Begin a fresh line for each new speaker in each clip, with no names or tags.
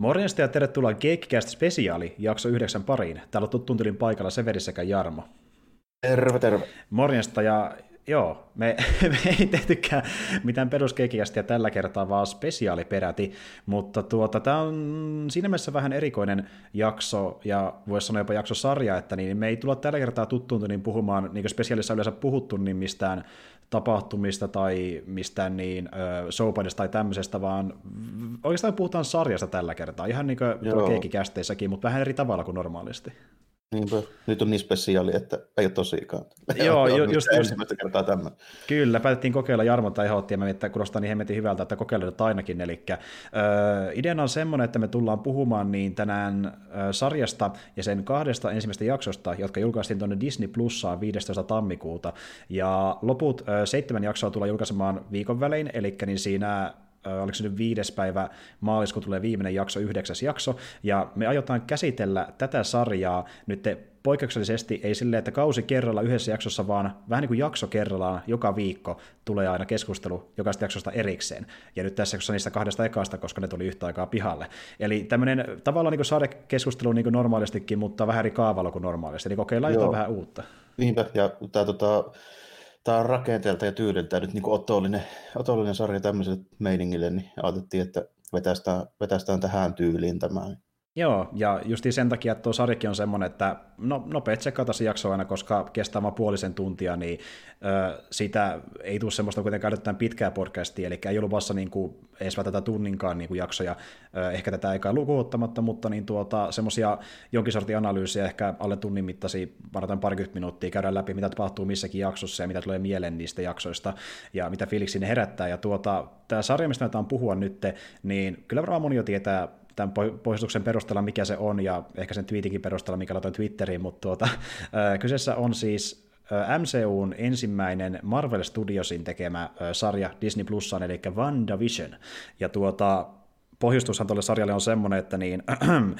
Morjesta ja tervetuloa Geekcast spesiaali jakso yhdeksän pariin. Täällä on tuttuun tylin paikalla Severi sekä Jarmo.
Terve, terve.
Morjesta ja joo, me, me ei tehtykään mitään peruskekiästiä tällä kertaa, vaan spesiaali peräti, mutta tuota, tämä on siinä mielessä vähän erikoinen jakso, ja voisi sanoa jopa jaksosarja, että niin me ei tulla tällä kertaa tuttuun niin puhumaan, niin kuin spesiaalissa yleensä puhuttu, niin mistään tapahtumista tai mistään niin äh, tai tämmöisestä, vaan oikeastaan puhutaan sarjasta tällä kertaa, ihan niin kuin keikkikästeissäkin, mutta vähän eri tavalla kuin normaalisti.
Niinpä. Nyt on niin spesiaali, että ei ole tosikaan.
Joo, ju, just,
ensimmäistä kertaa tämän.
Kyllä, päätettiin kokeilla Jarmo tai ehdotti, ja mä että kuulostaa niin hemmetin hyvältä, että kokeillaan ainakin. Eli äh, ideana on semmoinen, että me tullaan puhumaan niin tänään äh, sarjasta ja sen kahdesta ensimmäistä jaksosta, jotka julkaistiin tuonne Disney Plussaan 15. tammikuuta. Ja loput äh, seitsemän jaksoa tullaan julkaisemaan viikon välein, eli niin siinä oliko se nyt viides päivä maaliskuuta tulee viimeinen jakso, yhdeksäs jakso, ja me aiotaan käsitellä tätä sarjaa nyt poikkeuksellisesti, ei silleen, että kausi kerralla yhdessä jaksossa, vaan vähän niin kuin jakso kerrallaan joka viikko tulee aina keskustelu jokaisesta jaksosta erikseen. Ja nyt tässä jaksossa niistä kahdesta ekasta, koska ne tuli yhtä aikaa pihalle. Eli tämmöinen tavallaan niin kuin keskustelu niin kuin normaalistikin, mutta vähän eri kaavalla kuin normaalisti. Eli kokeillaan Joo. jotain vähän uutta.
Niinpä, ja tämä tota, tämä on rakenteelta ja tyyliltä nyt niin kuin otollinen, otollinen sarja tämmöiselle meiningille, niin ajateltiin, että vetästään, vetästään tähän tyyliin tämä.
Joo, ja just sen takia, että tuo sarjakin on semmoinen, että no, nopea tsekata se jakso aina, koska kestää vain puolisen tuntia, niin ö, siitä ei tule semmoista kuitenkaan käytetään pitkää podcastia, eli ei ollut vasta niin kuin, edes tätä tunninkaan niin kuin jaksoja, ö, ehkä tätä eikä lukuottamatta, mutta niin tuota, semmoisia jonkin sortin analyysiä, ehkä alle tunnin mittaisia, varataan parikymmentä minuuttia, käydään läpi, mitä tapahtuu missäkin jaksossa ja mitä tulee mieleen niistä jaksoista ja mitä fiiliksi ne herättää, ja tuota, tämä sarja, mistä puhua nyt, niin kyllä varmaan moni jo tietää tämän poistuksen perusteella, mikä se on, ja ehkä sen tweetinkin perusteella, mikä laitoin Twitteriin, mutta tuota, kyseessä on siis MCUn ensimmäinen Marvel Studiosin tekemä sarja Disney Plussaan, eli WandaVision. Ja tuota, pohjustushan tuolle sarjalle on semmoinen, että niin,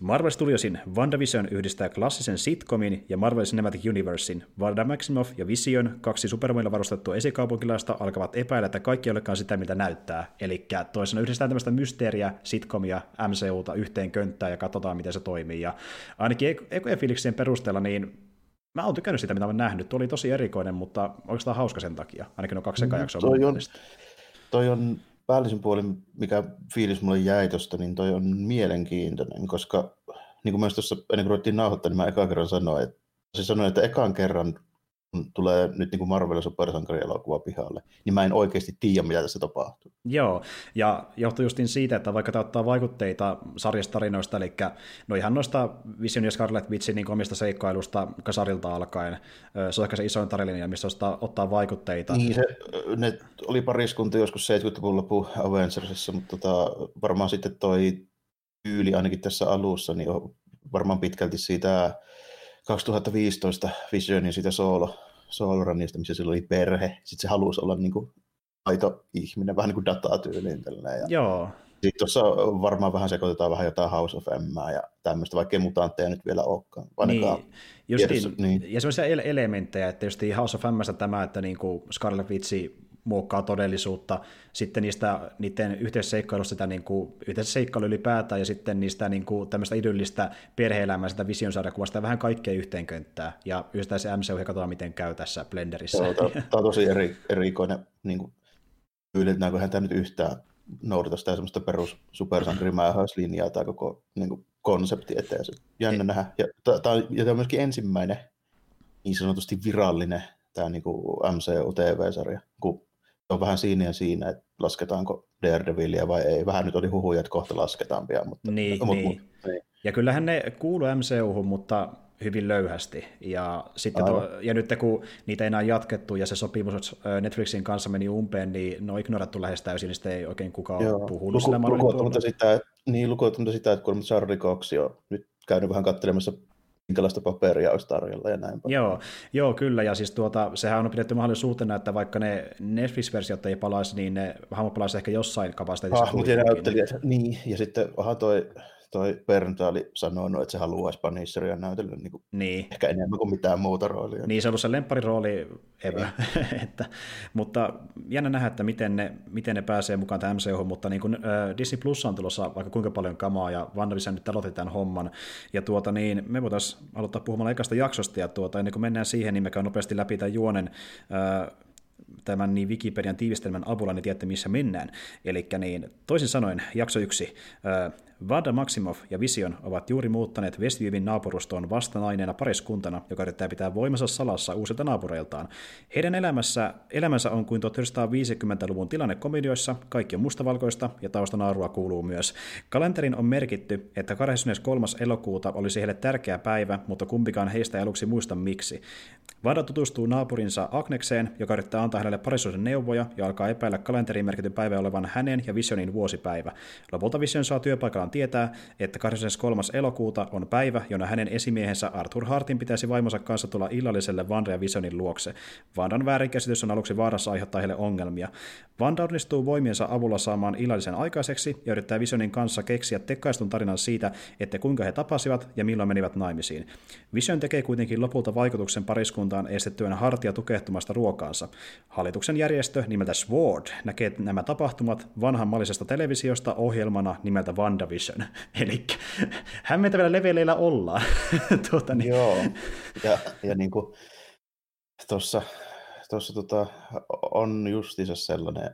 Marvel Studiosin WandaVision yhdistää klassisen sitcomin ja Marvel Cinematic Universein. Wanda Maximoff ja Vision, kaksi supervoimilla varustettua esikaupunkilaista, alkavat epäillä, että kaikki ei olekaan sitä, mitä näyttää. Eli toisena yhdistetään tämmöistä mysteeriä, sitcomia, MCUta yhteen könttään ja katsotaan, miten se toimii. Ja ainakin ekojen fiiliksien perusteella, niin Mä oon tykännyt sitä, mitä mä nähnyt. Tuo oli tosi erikoinen, mutta oikeastaan hauska sen takia. Ainakin on kaksi mm, jaksoa.
Toi on, toi on päällisin puolin, mikä fiilis mulle jäi tuosta, niin toi on mielenkiintoinen, koska niin kuin myös tuossa ennen kuin ruvettiin nauhoittaa, niin mä ekan kerran sanoin, että se sanoi, että ekan kerran tulee nyt niin kuin Marvel supersankarielokuva pihalle, niin mä en oikeasti tiedä, mitä tässä tapahtuu.
Joo, ja johtuu justin siitä, että vaikka tämä ottaa vaikutteita sarjastarinoista, eli no ihan noista Vision ja Scarlet Witchin niin omista seikkailusta kasarilta alkaen, se on ehkä se isoin tarina, missä ottaa, ottaa vaikutteita.
Niin, se, ne oli pariskunta joskus 70-luvun lopun Avengersissa, mutta tota, varmaan sitten toi tyyli ainakin tässä alussa, niin on varmaan pitkälti siitä 2015 Visionin siitä solo, Soulrunista, missä sillä oli perhe. Sitten se halusi olla niin kuin aito ihminen, vähän niin kuin datatyyliin. Ja
Joo.
Sitten tuossa varmaan vähän sekoitetaan vähän jotain House of M ja tämmöistä, vaikka mutantteja nyt vielä olekaan.
Niin, justiin, niin. Ja sellaisia elementtejä, että just House of M tämä, että niin kuin Scarlet Witch muokkaa todellisuutta, sitten niistä, niiden yhteisseikkailusta sitä niin kuin, yhteisseikkailu ylipäätään ja sitten niistä niin kuin, tämmöistä idyllistä perhe-elämää, sitä vision sarjakuvasta vähän kaikkea yhteen könttää. Ja yhdistää se MCU ja katsotaan, miten käy tässä Blenderissä.
Joo, tämä, on tosi eri, erikoinen niin kuin, tyyli, että hän tämä nyt yhtään noudata sitä semmoista perus supersankarimähäyslinjaa tämä koko niin kuin, konsepti eteen. Se jännä nähdä. Ja tämä on, ja on myöskin ensimmäinen niin sanotusti virallinen tämä niin kuin MCU TV-sarja, kun on vähän siinä ja siinä, että lasketaanko Daredevilia vai ei. Vähän nyt oli huhuja, että kohta lasketaan pian. Mutta,
niin,
mutta,
niin. Mutta, niin. Ja kyllähän ne kuuluu MCU-hun, mutta hyvin löyhästi. Ja, sitten tuo, ja nyt kun niitä ei enää jatkettu ja se sopimus Netflixin kanssa meni umpeen, niin ne on ignorattu lähes täysin, niin sitten ei oikein kukaan Joo. puhunut Luku,
sillä lukuottamatta sitä, niin, lukuottamatta sitä, että kun Charlie Cox on nyt käynyt vähän katselemassa minkälaista paperia olisi tarjolla ja näin
Joo, joo, kyllä, ja siis tuota, sehän on pidetty mahdollisuutena, että vaikka ne Netflix-versiot ei palaisi, niin ne hahmot palaisi ehkä jossain kapasiteetissa.
Ah, näyttelijät, niin, ja sitten onhan toi, toi Bernta oli sanonut, että se haluaisi Punisheria näytellä niin kuin
Niin.
ehkä enemmän kuin mitään muuta roolia.
Niin, se on ollut se lempparirooli ever. että, mutta jännä nähdä, että miten ne, miten ne pääsee mukaan tähän MCU, mutta niin kuin, äh, Disney Plus on tulossa vaikka kuinka paljon kamaa, ja WandaVision nyt aloitti tämän homman, ja tuota, niin me voitaisiin aloittaa puhumaan ekasta jaksosta, ja tuota, ennen kuin mennään siihen, niin me käyn nopeasti läpi tämän juonen, äh, tämän niin Wikipedian tiivistelmän avulla, niin tiedätte, missä mennään. Eli niin, toisin sanoen, jakso yksi. Äh, Vada Maximoff ja Vision ovat juuri muuttaneet Westviewin naapurustoon vastanaineena pariskuntana, joka yrittää pitää voimansa salassa uusilta naapureiltaan. Heidän elämässä, elämänsä on kuin 1950-luvun tilanne komedioissa, kaikki on mustavalkoista ja taustanaarua kuuluu myös. Kalenterin on merkitty, että 23. elokuuta olisi heille tärkeä päivä, mutta kumpikaan heistä ei aluksi muista miksi. Vada tutustuu naapurinsa Agnekseen, joka yrittää antaa hänelle parisuuden neuvoja ja alkaa epäillä kalenteriin merkityn päivän olevan hänen ja Visionin vuosipäivä. Lopulta Vision saa työpaikallaan tietää, että 23. elokuuta on päivä, jona hänen esimiehensä Arthur Hartin pitäisi vaimonsa kanssa tulla illalliselle Vanda ja Visionin luokse. Vandan väärinkäsitys on aluksi vaarassa aiheuttaa heille ongelmia. Vanda onnistuu voimiensa avulla saamaan illallisen aikaiseksi ja yrittää Visionin kanssa keksiä tekkaistun tarinan siitä, että kuinka he tapasivat ja milloin menivät naimisiin. Vision tekee kuitenkin lopulta vaikutuksen pariskuntaan estettyään hartia tukehtumasta ruokaansa. Hallituksen järjestö nimeltä Sword näkee nämä tapahtumat vanhanmallisesta televisiosta ohjelmana nimeltä WandaVision. Eli hämmentävillä leveleillä ollaan. tuota, niin.
Joo, ja, ja niin kuin tuossa tuossa tota, on justiinsa sellainen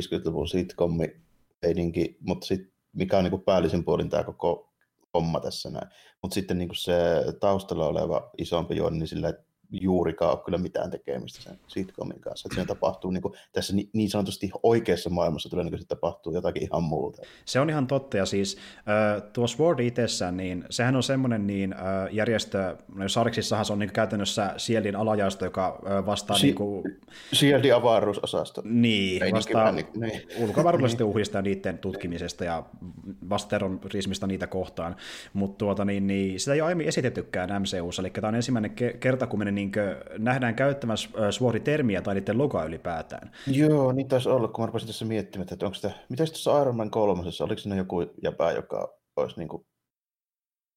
50-luvun sitcomi meininki, mutta sit, mikä on niin kuin päällisin puolin tämä koko homma tässä näin. Mutta sitten niin kuin se taustalla oleva isompi juoni, niin sillä juurikaan ole kyllä mitään tekemistä sen sitcomin kanssa. Että tapahtuu niin kuin, tässä niin sanotusti oikeassa maailmassa todennäköisesti tapahtuu jotakin ihan muuta.
Se on ihan totta, ja siis äh, tuo Sword itsessään, niin sehän on semmoinen niin, äh, järjestö, no Sarksissahan se on niin käytännössä Sieldin alajaisto, joka äh, vastaa... Si- niin kuin,
Sieldin avaruusosasto.
Niin, Ei vastaa niin, niin. ulkoavaruudellisesti niin. uhista ja niiden tutkimisesta ja vasta terrorismista niitä kohtaan, mutta tuota, niin, niin, sitä ei ole aiemmin esitettykään MCUssa, eli tämä on ensimmäinen kerta, kun me niin nähdään käyttämässä Sword-termiä tai niiden logoa ylipäätään.
Joo, niin taisi olla, kun mä rupesin tässä miettimään, että onko sitä, mitä tuossa Iron Man kolmosessa, oliko siinä joku jäpä, joka olisi niin kuin...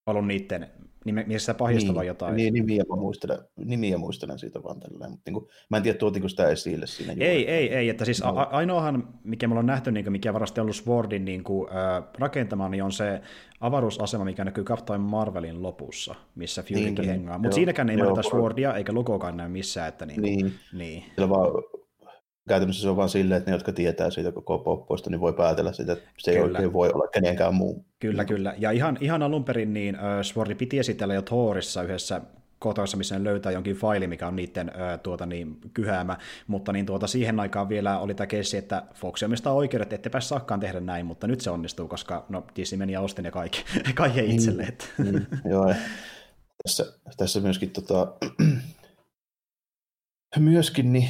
ollut niiden missä pahistava
niin,
jotain.
Niin, nimiä mä muistelen, nimiä muistelen siitä vaan tälleen, mutta niin kuin, mä en tiedä tuotiko sitä esille siinä.
Ei, juuri. ei, ei, että siis no. a- ainoahan, mikä me on nähty, niin kuin, mikä varasti ollut Swordin niin kuin, äh, rakentama, niin on se avaruusasema, mikä näkyy Captain Marvelin lopussa, missä Furykin niin, hengaa. Mutta siinäkään ei mainita Swordia, eikä logokaan näy missään. Että niin,
niin.
niin.
Sillä vaan käytännössä se on vain silleen, että ne, jotka tietää siitä koko poppoista, niin voi päätellä sitä, että se kyllä. ei oikein voi olla kenenkään muu.
Kyllä, kyllä. Ja ihan, ihan alun perin niin uh, Swordi piti esitellä jo Thorissa yhdessä kohtauksessa, missä ne löytää jonkin faili, mikä on niiden ö, tuota, niin, kyhäämä, mutta niin, tuota, siihen aikaan vielä oli tämä keissi, että Fox omistaa oikeudet, ettepä saakaan tehdä näin, mutta nyt se onnistuu, koska no, Disney meni ja osti ne kaikki, kaikki mm, itselle.
Mm, joo, ja tässä, tässä myöskin tota, myöskin niin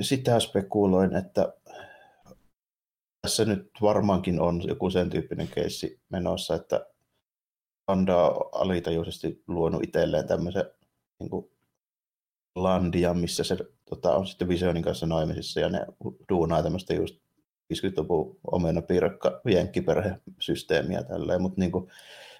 sitä spekuloin, että tässä nyt varmaankin on joku sen tyyppinen keissi menossa, että Panda on alitajuisesti luonut itselleen tämmöisen niin kuin landia, missä se tota, on sitten Visionin kanssa naimisissa ja ne duunaa tämmöistä just 50-luvun omena pirkka jenkkiperhesysteemiä tälleen, mutta niin kuin,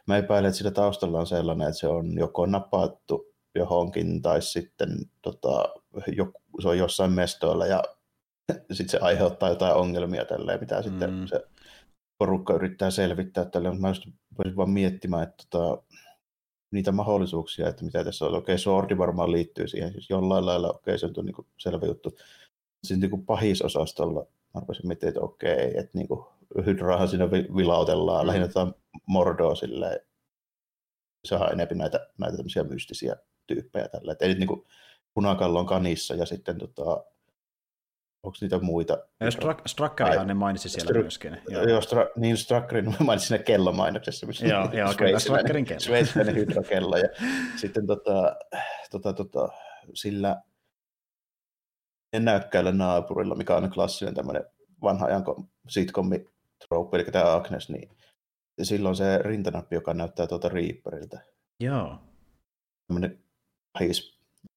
mä epäilen, että sillä taustalla on sellainen, että se on joko napattu johonkin tai sitten tota, joku, se on jossain mestoilla ja sitten se aiheuttaa jotain ongelmia tälleen, mitä mm. sitten se porukka yrittää selvittää tälle, mutta mä just voisin vaan miettimään, että tota, niitä mahdollisuuksia, että mitä tässä on. Okei, Sordi varmaan liittyy siihen, siis jollain lailla, okei, se on niin selvä juttu. Siis niin kuin pahisosastolla mä rupesin miettimään, että okei, että niin kuin Hydraahan siinä vilautellaan, mm. lähinnä jotain mordoa silleen, saadaan enemmän näitä, näitä tämmöisiä mystisiä tyyppejä tällä. Että ei nyt niin kuin punakallon kanissa ja sitten tota, onko niitä muita?
Strak- Strakkarihan ne mainitsi siellä Str- myöskin.
Joo, joo Stra- niin Strakkarin mainitsin siinä kellomainoksessa, missä
joo, joo, kyllä, Strakkarin kello.
Sveitsiläinen hydrokello. Ja sitten tota, tota, tota, sillä näykkäillä naapurilla, mikä on klassinen tämmöinen vanha ajan sitcomi trope, eli tämä Agnes, niin silloin se rintanappi, joka näyttää tuota Reaperiltä.
Joo.
Tämmöinen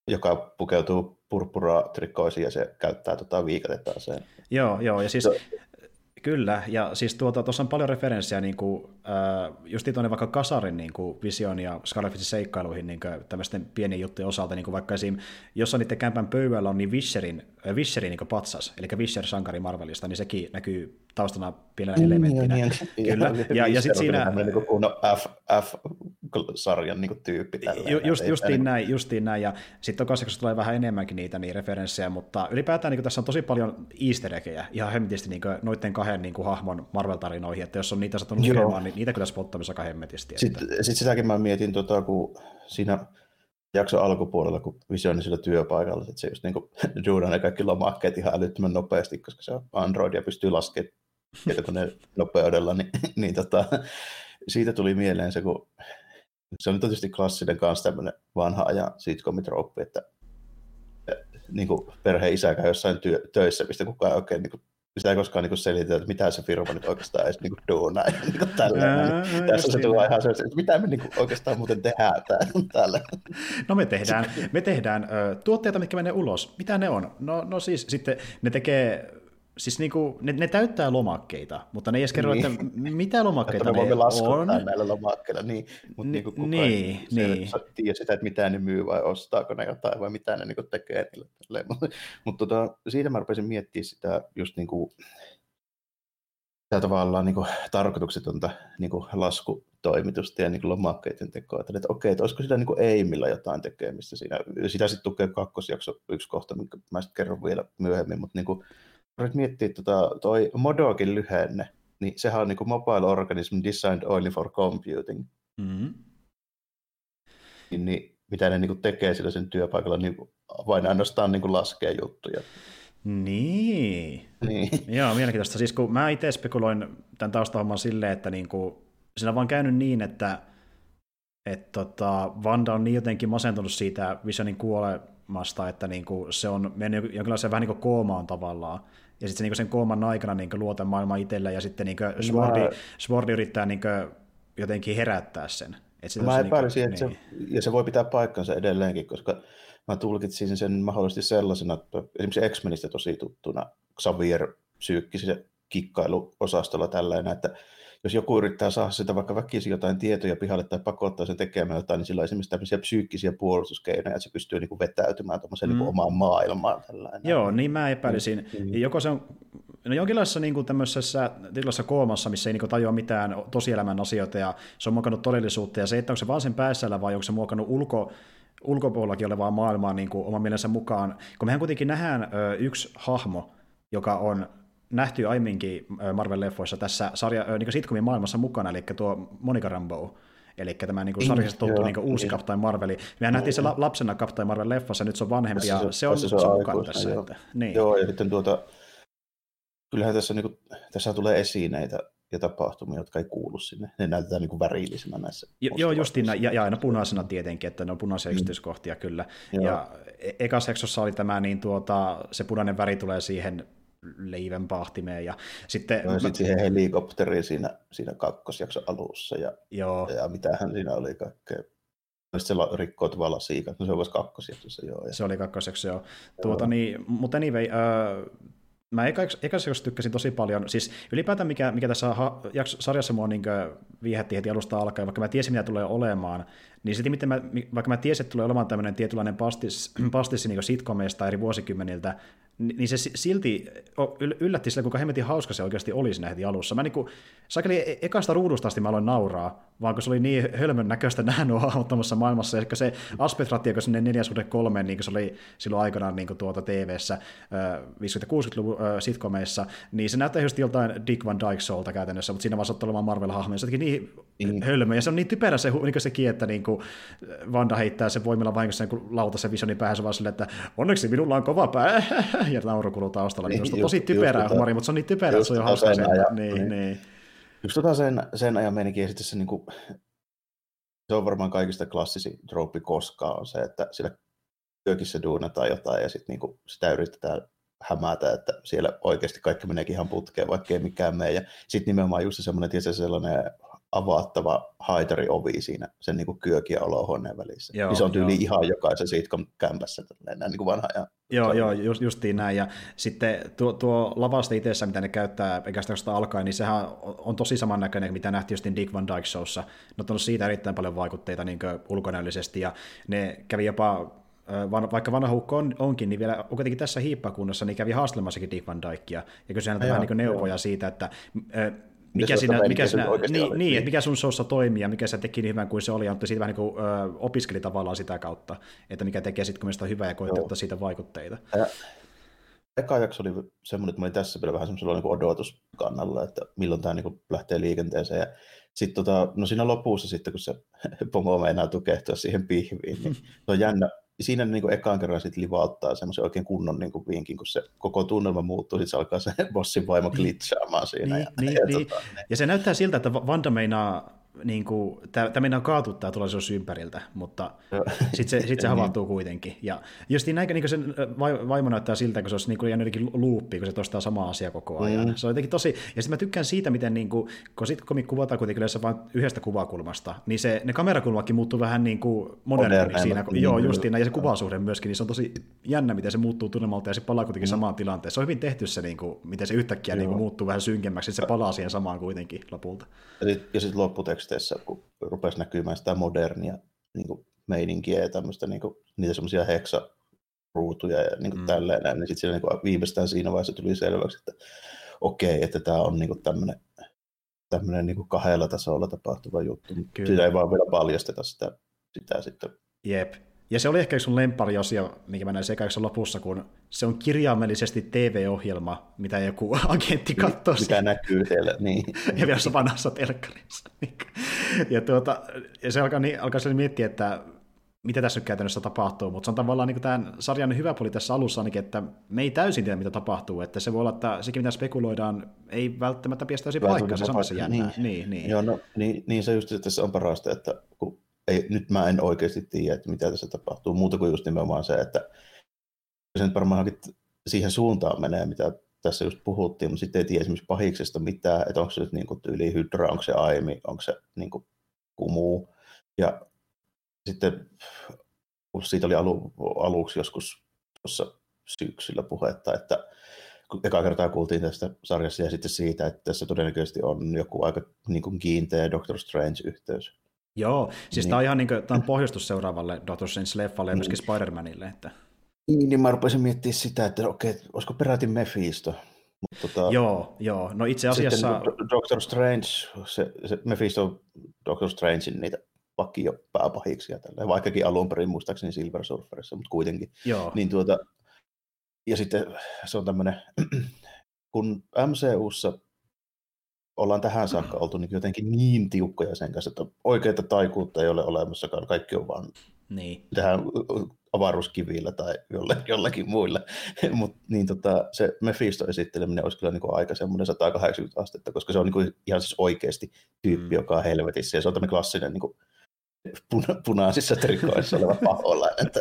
joka pukeutuu purppura trikoisiin ja se käyttää tota viikatetta aseen.
Joo, joo, ja siis Kyllä, ja siis tuota, tuossa on paljon referenssejä niin kuin, äh, just tuonne vaikka Kasarin niin kuin Vision ja Scarlettin seikkailuihin niin kuin, tämmöisten pienien juttujen osalta, niin kuin vaikka esim. jossain niiden kämpän pöydällä on niin Visherin, äh, Visherin niin patsas, eli Visher Sankari Marvelista, niin sekin näkyy taustana pienenä niin, elementtinä. Niin,
niin, Kyllä, ja, ja, ja sitten siinä... Niin kuin F, F-sarjan niin tyyppi.
Ju, just, justiin, niin... näin, justiin näin, ja sitten tokaisin, tulee vähän enemmänkin niitä niin referenssejä, mutta ylipäätään niin tässä on tosi paljon easter eggejä, ihan hemmetisti niin noiden kahden niin kuin, hahmon Marvel-tarinoihin, että jos on niitä sattunut lukemaan, niin niitä kyllä spottamissa aika hemmetisti.
Sitten, sitten sitäkin mä mietin, tota, kun siinä jakso alkupuolella, kun Vision sillä työpaikalla, että se just niin kuin ne kaikki lomakkeet ihan älyttömän nopeasti, koska se on Android ja pystyy laskemaan tietokoneen nopeudella, niin, niin tota, siitä tuli mieleen se, kun se on tietysti klassinen kanssa tämmöinen vanha ajan sitcomitrooppi, että niin kuin perheen isä käy jossain työ, töissä, mistä kukaan oikein niin kuin, sitä ei koskaan niin selitetä, että mitä se firma nyt oikeastaan edes niin duunaa. Niin kuin tällä. Ää, Tässä se tulee ihan se, että mitä me niin kuin oikeastaan muuten tehdään täällä.
No me tehdään, me tehdään ö, tuotteita, mitkä menee ulos. Mitä ne on? No, no siis sitten ne tekee Siis niinku, ne, ne täyttää lomakkeita, mutta ne ei edes kerro, niin. että mitä lomakkeita että
me
ne
on. näillä lomakkeilla, niin, mutta N- niinku kukaan niin, ei niin. tiedä sitä, että mitä ne myy vai ostaako ne jotain vai mitä ne niinku tekee niille. Mutta tota, siitä mä rupesin miettimään sitä just niinku, sitä tavallaan niinku tarkoituksetonta niinku laskutoimitusta ja niinku lomakkeiden tekoa. Että okei, että olisiko sitä niinku Eimillä jotain tekemistä siinä. Sitä sitten tukee kakkosjakso yksi kohta, minkä mä sitten kerron vielä myöhemmin, mutta niinku, nyt miettiä tota, toi Modogin lyhenne, niin sehän on niin kuin Mobile Organism Designed Only for Computing. Mm-hmm. Niin, niin, mitä ne niin kuin tekee sillä sen työpaikalla, niin vain ainoastaan niin kuin laskee juttuja.
Niin. niin. Joo, mielenkiintoista. Siis kun mä itse spekuloin tämän taustahomman silleen, että niin kuin, siinä on vaan käynyt niin, että et tota, Vanda on niin jotenkin masentunut siitä Visionin kuolemasta, että niin kuin se on mennyt jonkinlaiseen vähän niin kuin koomaan tavallaan ja sitten niin sen kooman aikana niin luota maailma itsellä, ja sitten niin Swordi, mä... Swordi yrittää niin jotenkin herättää sen.
Et mä epäilisin, niin että niin. se, ja se voi pitää paikkansa edelleenkin, koska mä tulkitsin sen mahdollisesti sellaisena, että esimerkiksi X-Menistä tosi tuttuna Xavier psyykkisen kikkailuosastolla tällainen, että jos joku yrittää saada sitä vaikka väkisin jotain tietoja pihalle tai pakottaa sen tekemään jotain, niin sillä on esimerkiksi tämmöisiä psyykkisiä puolustuskeinoja, että se pystyy niin kuin vetäytymään tuommoiseen niinku mm. niin omaan maailmaan. Tällainen.
Joo, niin mä epäilisin. Mm. Joko se on no jonkinlaisessa niin kuin tämmöisessä tilassa koomassa, missä ei niin kuin tajua mitään tosielämän asioita ja se on muokannut todellisuutta ja se, että onko se vaan sen päässällä vai onko se muokannut ulko, ulkopuolellakin olevaa maailmaa niin kuin oman mielensä mukaan, kun mehän kuitenkin nähdään ö, yksi hahmo, joka on nähty aiemminkin Marvel-leffoissa tässä sarja, niin sitcomin maailmassa mukana, eli tuo Monica Rambeau, eli tämä niin kuin sarjassa tuttu niin uusi niin. Captain Marveli. Mehän nähtiin se lapsena Captain Marvel-leffassa, nyt se on vanhempi, ja se, se on, se on mukana tässä. Joo. Että, niin.
joo, ja sitten tuota, kyllähän tässä, niin kuin, tässä tulee esineitä ja tapahtumia, jotka ei kuulu sinne. Ne näytetään niin kuin värillisenä näissä.
Jo, joo, justiin ja, ja aina punaisena tietenkin, että ne on punaisia mm. yksityiskohtia kyllä. Joo. Ja e- ekas jaksossa oli tämä, niin tuota, se punainen väri tulee siihen leivän pahtimeen. Ja sitten,
no, ja sitten siihen helikopteriin siinä, siinä kakkosjakson alussa. Ja,
joo.
ja mitähän siinä oli kaikkea. Sitten se rikkoutuva lasiikat, no se oli kakkosjaksossa, joo. Ja...
Se oli kakkosjaksossa, joo. Tuota, niin, mutta anyway, äh, mä ekassa ekassa tykkäsin tosi paljon, siis ylipäätään mikä, mikä tässä ha- jakso, sarjassa mua niin viehätti heti alusta alkaen, vaikka mä tiesin mitä tulee olemaan, niin sitten miten mä, vaikka mä tiesin, että tulee olemaan tämmöinen tietynlainen pastis, pastissi niin sitcomeista eri vuosikymmeniltä, niin se silti yllätti sillä, kuinka hemmetin hauska se oikeasti oli siinä heti alussa. Mä niinku, sakeli e-, ekasta ruudusta asti mä aloin nauraa, vaan kun se oli niin hölmön näköistä nähdä nuo hahmottamassa maailmassa, ja se aspect ratio, sinne 4 kolme, niin kuin se oli silloin aikanaan niin tuota TV-ssä 50-60-luvun sitcomeissa, niin se näyttää just joltain Dick Van Dyke Soulta käytännössä, mutta siinä vaan olemaan Marvel-hahmoja. Se on niin hölmö, ja se on niin typerä se, niin sekin, että niin kuin Vanda heittää sen voimilla vahingossa niin lautasen visionin päähän, vaan sille, että onneksi minulla on kova pää, ja nauru kuluu taustalla. Niin, niin, tosi typerää tota- mutta se on niin typerää, että se on jo hauska sen. Ajan, niin, niin. niin.
Just tota sen, sen ajan menikin, ja sitten se, niin kuin, se on varmaan kaikista klassisin trooppi koskaan on se, että siellä työkissä duunataan jotain, ja sitten niin sitä yritetään hämätä, että siellä oikeasti kaikki meneekin ihan putkeen, vaikka ei mikään mene. Ja sitten nimenomaan just semmoinen, tietysti sellainen avattava haitari-ovi siinä sen niin kyökin ja olohuoneen välissä. Joo, niin se on tyyli joo. ihan jokaisen sitcom kämpässä näin niin kuin vanha ja
Joo, joo just, justiin näin. Ja sitten tuo, tuo lavasta itsessä, mitä ne käyttää sitä alkaen, niin sehän on tosi samannäköinen, mitä nähtiin just Dick Van Dyke Showssa. Ne on siitä erittäin paljon vaikutteita niin ulkonäöllisesti, ja ne kävi jopa vaikka vanha hukko on, onkin, niin vielä kuitenkin tässä hiippakunnassa, niin kävi haastelemassakin Dick Van Dykea, ja kysyi häneltä vähän niin neuvoja joo. siitä, että mikä, sinä, mikä, sinä, niin, niin, niin, että mikä sun showssa toimii ja mikä se teki niin hyvän kuin se oli, ja siitä vähän niin kuin, ö, opiskeli tavallaan sitä kautta, että mikä tekee sitten kun hyvää ja koitti ottaa siitä vaikutteita. Ja,
eka jakso oli semmoinen, että mä olin tässä vielä vähän semmoisella niin odotuskannalla, että milloin tämä niin lähtee liikenteeseen, ja sitten tota, no siinä lopussa sitten, kun se pomo meinaa tukehtua siihen pihviin, niin se on jännä, siinä niin kuin ekaan kerran sitten livauttaa semmoisen oikein kunnon niin kuin vinkin, kun se koko tunnelma muuttuu, sitten se alkaa se bossin vaimo niin. glitchaamaan siinä.
Niin,
ja,
niin, ja, niin. Tota, niin. ja se näyttää siltä, että Vanda meinaa niin kuin, tämä meinaa kaatuttaa tulevaisuus ympäriltä, mutta sitten se, sit se havahtuu kuitenkin. Ja just niin, niin sen vaimo näyttää siltä, kun se olisi niin kuin jotenkin luuppi, kun se tostaa sama asia koko ajan. Mm. Se on jotenkin tosi, ja sitten mä tykkään siitä, miten niin kuin, kun sitcomit kuvataan kuitenkin yleensä vain yhdestä kuvakulmasta, niin se, ne kamerakulmakin muuttuu vähän niin kuin moderni siinä. Niin, joo, justiin, ja se kuvasuhde myöskin, niin se on tosi jännä, miten se muuttuu tunnelmalta, ja se palaa kuitenkin mm. samaan tilanteeseen. Se on hyvin tehty se, niin kuin, miten se yhtäkkiä niin kuin, muuttuu vähän synkemmäksi, se palaa siihen samaan kuitenkin lopulta.
Ja sitten sit lopputeksteissä, kun rupesi näkymään sitä modernia niin kuin meininkiä ja tämmöistä, niin kuin, niitä semmoisia heksaruutuja ja niin kuin mm. tälleen, niin sitten niin kuin viimeistään siinä vaiheessa tuli selväksi, että okei, okay, että tämä on niin kuin tämmöinen tämmöinen niin kahdella tasolla tapahtuva juttu. Kyllä. Sitä ei vaan vielä paljasteta sitä, sitä sitten.
Jep, ja se oli ehkä sun lemppari asia, mikä mä näin sekaiksen lopussa, kun se on kirjaimellisesti TV-ohjelma, mitä joku agentti katsoo.
Mikä näkyy siellä, niin.
ja vielä vanhassa telkkarissa. ja, tuota, ja se alkaa, niin, alkaa miettiä, että mitä tässä nyt käytännössä tapahtuu, mutta se on tavallaan niin tämän sarjan hyvä puoli tässä alussa ainakin, että me ei täysin tiedä, mitä tapahtuu, että se voi olla, että sekin, mitä spekuloidaan, ei välttämättä pistäisi paikkaa, se on tässä jännää.
Niin. Niin, niin. Joo, no, niin, niin se just että tässä on parasta, että kun ei, nyt mä en oikeasti tiedä, että mitä tässä tapahtuu, muuta kuin just nimenomaan se, että se nyt varmaan siihen suuntaan menee, mitä tässä just puhuttiin, mutta sitten ei tiedä esimerkiksi pahiksesta mitään, että onko se nyt niin tyyli hydra, onko se aimi, onko se niin kuin kumu. Ja sitten kun siitä oli alu, aluksi joskus tuossa syksyllä puhetta, että eka kertaa kuultiin tästä sarjasta ja sitten siitä, että tässä todennäköisesti on joku aika niin kuin kiinteä Doctor Strange-yhteys
Joo, siis niin. tämä on ihan niin kuin, tämä on pohjustus seuraavalle Doctor Strange-leffalle ja myöskin niin. Spider-Manille. Että...
Niin, niin mä rupesin miettimään sitä, että okei, olisiko peräti Mephisto.
Mutta tota, joo, joo, no itse asiassa...
Doctor Strange, se, se Mephisto on Doctor Strangein niitä vakio pääpahiksia tällä, vaikkakin alun perin muistaakseni Silver Surferissa, mutta kuitenkin.
Joo.
Niin tuota, ja sitten se on tämmöinen, kun MCUssa ollaan tähän saakka oltu niin jotenkin niin tiukkoja sen kanssa, että oikeita taikuutta ei ole olemassakaan, kaikki on vaan
niin.
tähän avaruuskivillä tai jollakin muilla. Mut, niin tota, se Mephisto-esitteleminen olisi kyllä niin kuin aika semmoinen 180 astetta, koska se on niin kuin ihan siis oikeasti tyyppi, mm. joka on helvetissä. Ja se on tämmöinen klassinen niin kuin puna- punaisissa trikoissa oleva paholainen.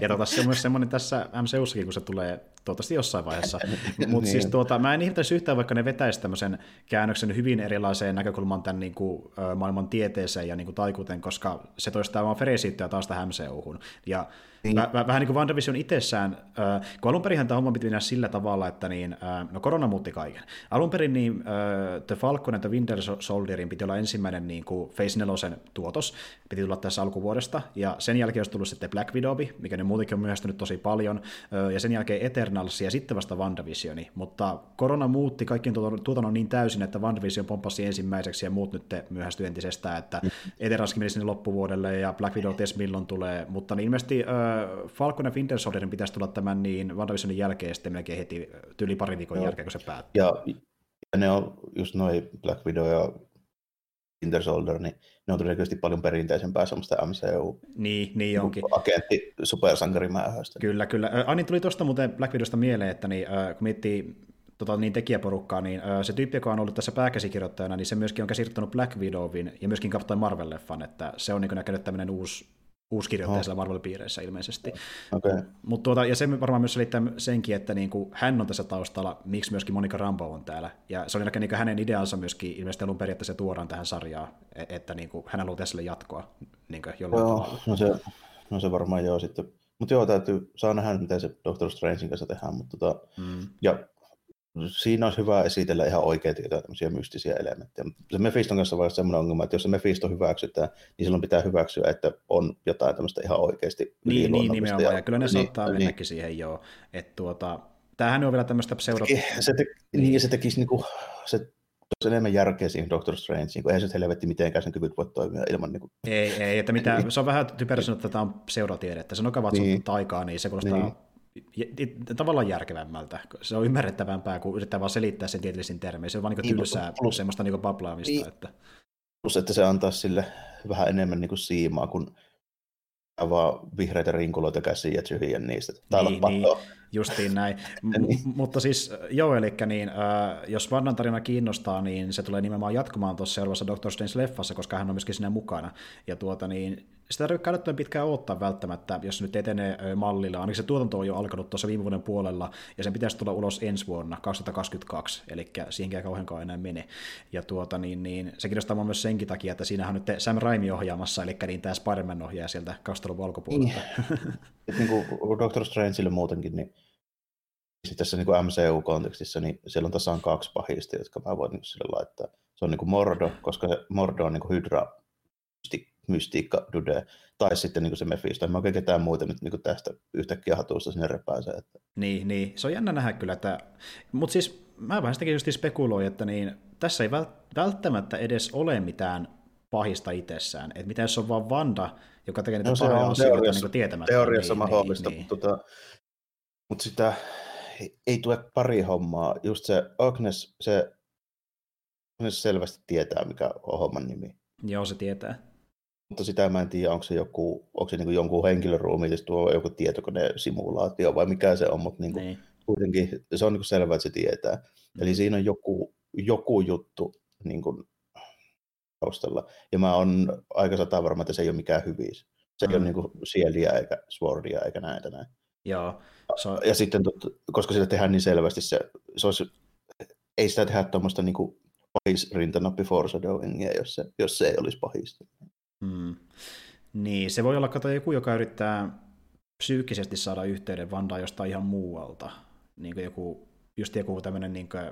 ja tota, se on myös semmoinen tässä MCUssakin, kun se tulee toivottavasti jossain vaiheessa. Mutta niin. siis tuota, mä en ihmettäisi yhtään, vaikka ne vetäisi tämmöisen käännöksen hyvin erilaiseen näkökulman tämän niin kuin, maailman tieteeseen ja niin kuin, taikuuteen, koska se toistaa vaan feresiittyä taas tähän MCUhun. Ja niin. Väh, vähän niin kuin WandaVision itsessään, äh, kun alun perin tämä homma piti mennä sillä tavalla, että niin, äh, no korona muutti kaiken. Alun perin niin, äh, The Falcon ja The Winter Soldierin piti olla ensimmäinen niin kuin Phase 4 tuotos, piti tulla tässä alkuvuodesta, ja sen jälkeen olisi tullut sitten Black Widow, mikä nyt muutenkin on myöhästynyt tosi paljon, äh, ja sen jälkeen Eternals ja sitten vasta WandaVisioni, mutta korona muutti kaikkien tuotannon niin täysin, että WandaVision pomppasi ensimmäiseksi ja muut nyt myöhästyi entisestään, että mm. Eternalskin meni sinne loppuvuodelle ja Black Widow ties milloin tulee, mutta niin ilmeisesti äh, Falcon ja Winter Soldierin pitäisi tulla tämän niin WandaVisionin jälkeen sitten melkein heti tyyli parin viikon no. jälkeen, kun se päättyy.
Ja, ja ne on just noin Black Widow ja Winter Soldier, niin ne on todennäköisesti paljon perinteisempää semmoista MCU.
Niin, niin onkin.
Agentti supersankarimähöistä.
Kyllä, kyllä. Ani tuli tuosta muuten Black Widowsta mieleen, että niin, kun miettii tota, niin tekijäporukkaa, niin se tyyppi, joka on ollut tässä pääkäsikirjoittajana, niin se myöskin on käsikirjoittanut Black Widowin ja myöskin Captain Marvel-leffan, että se on niin näkynyt tämmöinen uusi uuskirjoittaja siellä Marvel-piireissä ilmeisesti.
Okay.
Mut tuota, ja se varmaan myös selittää senkin, että niinku, hän on tässä taustalla, miksi myöskin Monika Rambo on täällä. Ja se oli ainakin niinku hänen ideansa myöskin ilmeisesti alun perin, että se tuodaan tähän sarjaan, e- että niinku, hän haluaa tässä jatkoa niinku, jollain
Joo,
tavalla.
no se, no se varmaan joo sitten. Mutta joo, täytyy, saa nähdä, miten se Doctor Strangein kanssa tehdään. Mutta tota,
Mm.
ja siinä olisi hyvä esitellä ihan oikeita jotain tämmöisiä mystisiä elementtejä. Mutta se Mephiston kanssa on semmoinen ongelma, että jos se Mephisto hyväksytään, niin silloin pitää hyväksyä, että on jotain tämmöistä ihan oikeasti
Niin, niin nimenomaan, ja, ja kyllä ne
niin,
saattaa
niin,
mennäkin siihen joo. Että tuota, tämähän on vielä tämmöistä pseudo...
Se, te, niin, se tekisi niinku, se toisi enemmän järkeä siihen Doctor Strange, kun eihän se helvetti mitenkään sen kyvyt voi toimia ilman niinku,
Ei, ei, että mitä, se on vähän typerä sanoa, että tämä on pseudotiedettä. Se on
Niin.
niin. taikaa, niin se kuulostaa
Niin.
Niin. tavallaan järkevämmältä. Se on ymmärrettävämpää, kuin yrittää vaan selittää sen tieteellisin termein. Se on vaan niin
Niin,
tylsää,
plus-
semmoista niin baplaamista.
Niin.
Että...
plus että se antaa sille vähän enemmän niinku siimaa, kun vaan vihreitä rinkuloita käsiin ja tyhjiä niistä. Täällä
Niin, niin. Justiin näin. M-
Niin.
mutta siis joo, eli niin, äh, jos Vannan tarina kiinnostaa, niin se tulee nimenomaan jatkumaan tuossa seuraavassa Doctor Strange-leffassa, koska hän on myöskin siinä mukana. Ja tuota niin, sitä tarvitsee kannattaa pitkään odottaa välttämättä, jos nyt etenee mallilla. Ainakin se tuotanto on jo alkanut tuossa viime vuoden puolella, ja sen pitäisi tulla ulos ensi vuonna, 2022, eli siihenkään kauheankaan enää mene. Ja tuota niin, niin se kiinnostaa myös senkin takia, että siinähän on nyt Sam Raimi ohjaamassa, eli niin tämä Spider-Man ohjaaja sieltä 2000-luvun alkupuolelta.
Niin kuin Doctor Strangeille muutenkin, niin siis tässä niin kuin MCU-kontekstissa, niin siellä on tasan kaksi pahista, jotka mä voin niin sille laittaa. Se on niin kuin Mordo, koska se Mordo on niin kuin Hydra mystiikka dude, tai sitten niin kuin se Mephisto. En mä oikein ketään muuta nyt niin kuin tästä yhtäkkiä hatusta sinne repäisee. Että...
Niin, niin, se on jännä nähdä kyllä, että... mutta siis mä vähän sitäkin just spekuloin, että niin, tässä ei vält- välttämättä edes ole mitään pahista itsessään, että mitä jos on vaan Vanda, joka tekee niitä
No
pahoja asioita
teoriassa-
niin tietämättä.
Teoriassa
niin,
mahdollista,
niin,
mutta, tota, mutta sitä ei- ei tule pari hommaa. Just se Agnes, se Agnes selvästi tietää, mikä on homman nimi.
niin. Joo, se tietää.
Mutta sitä mä en tiedä, onko se, joku, onko se niin jonkun henkilöruumiin tuo joku tietokone-simulaatio vai mikä se on, mutta niin kuin,
Niin.
kuitenkin se on niin selvää, että se tietää.
Mm.
Eli siinä on joku, joku juttu niin kuin, taustalla. Ja mä oon aika sata varma, että se ei ole mikään hyvis. Se ei
Mm.
ole niin kuin sieliä eikä swordia eikä näitä näin.
Joo, se on,
Ja sitten, koska sitä tehdään niin selvästi, se, se olisi, ei sitä tehdä tuommoista niin pahis rintanappi foreshadowingia, jos se, jos se ei olisi pahista.
Mm, niin, se voi olla kato joku, joka yrittää psyykkisesti saada yhteyden Vandaan jostain ihan muualta. Niin kuin joku, just joku tämmöinen, niin kuin,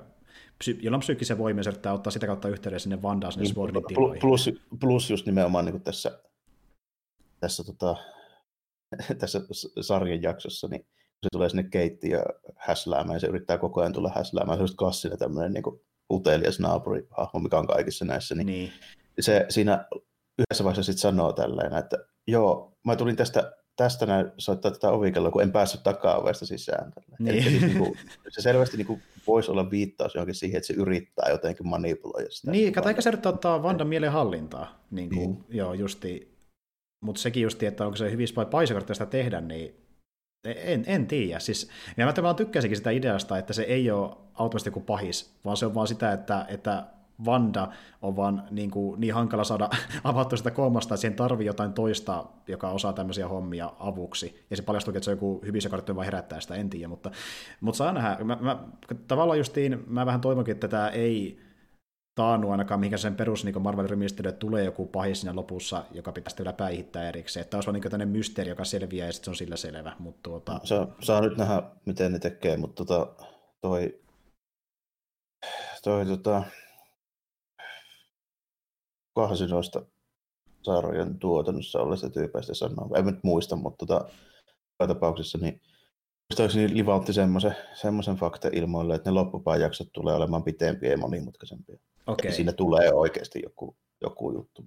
psy, jolla on psyykkisiä voimia, se yrittää ottaa sitä kautta yhteyden sinne Vandaan, sinne
Niin, Pl-
tiloihin.
plus, plus just nimenomaan niin kuin tässä, tässä, tota, tässä sarjan jaksossa, niin kun se tulee sinne keittiöön häsläämään, ja se yrittää koko ajan tulla häsläämään, se on just kassina tämmöinen niin utelias naapurihahmo, mikä on kaikissa näissä, niin,
Niin,
se siinä yhdessä vaiheessa sitten sanoo tälleen, että joo, mä tulin tästä, tästä näin soittaa tätä ovikelloa, kun en päässyt takaa-ovesta sisään. Tälleen.
Niin.
Eli siis, niin kuin, se selvästi niin kuin, voisi olla viittaus johonkin siihen, että se yrittää jotenkin manipuloida sitä.
Niin, kato, eikä se yrittää ottaa Vandan mielen hallintaa. Niin kuin,
Niin.
Joo, justi. Mutta sekin justi, että onko se hyvin vai paisakorttia sitä tehdä, niin en, en tiedä. Siis, ja mä vaan tykkäsinkin sitä ideasta, että se ei ole automaattisesti kuin pahis, vaan se on vaan sitä, että, että Vanda on vaan niin, kuin, niin hankala saada avattua sitä kolmasta, että siihen tarvii jotain toista, joka osaa tämmöisiä hommia avuksi. Ja se paljastuu, että se on joku hyvissä kortti vaan herättää sitä, en tiedä, mutta, mutta saa nähdä. Mä, mä, tavallaan justiin, mä vähän toivonkin, että tämä ei taannut ainakaan mihinkä sen perus niin Marvel rymistely, että tulee joku pahis siinä lopussa, joka pitäisi vielä päihittää erikseen. Että olisi vaan niin tämmöinen mysteeri, joka selviää ja sitten se on sillä selvä. Mutta tuota,
Saa, saa nyt nähdä, miten ne tekee, mutta tota, toi, toi tota, kukahan se noista sarjan tuotannossa olleista tyypeistä sanoo, en nyt muista, mutta tota, tapauksessa niin muistaakseni livautti semmoisen, semmoisen fakta ilmoille, että ne loppupään jaksot tulee olemaan pitempiä ja monimutkaisempia.
okei.
Siinä tulee oikeasti joku, joku juttu.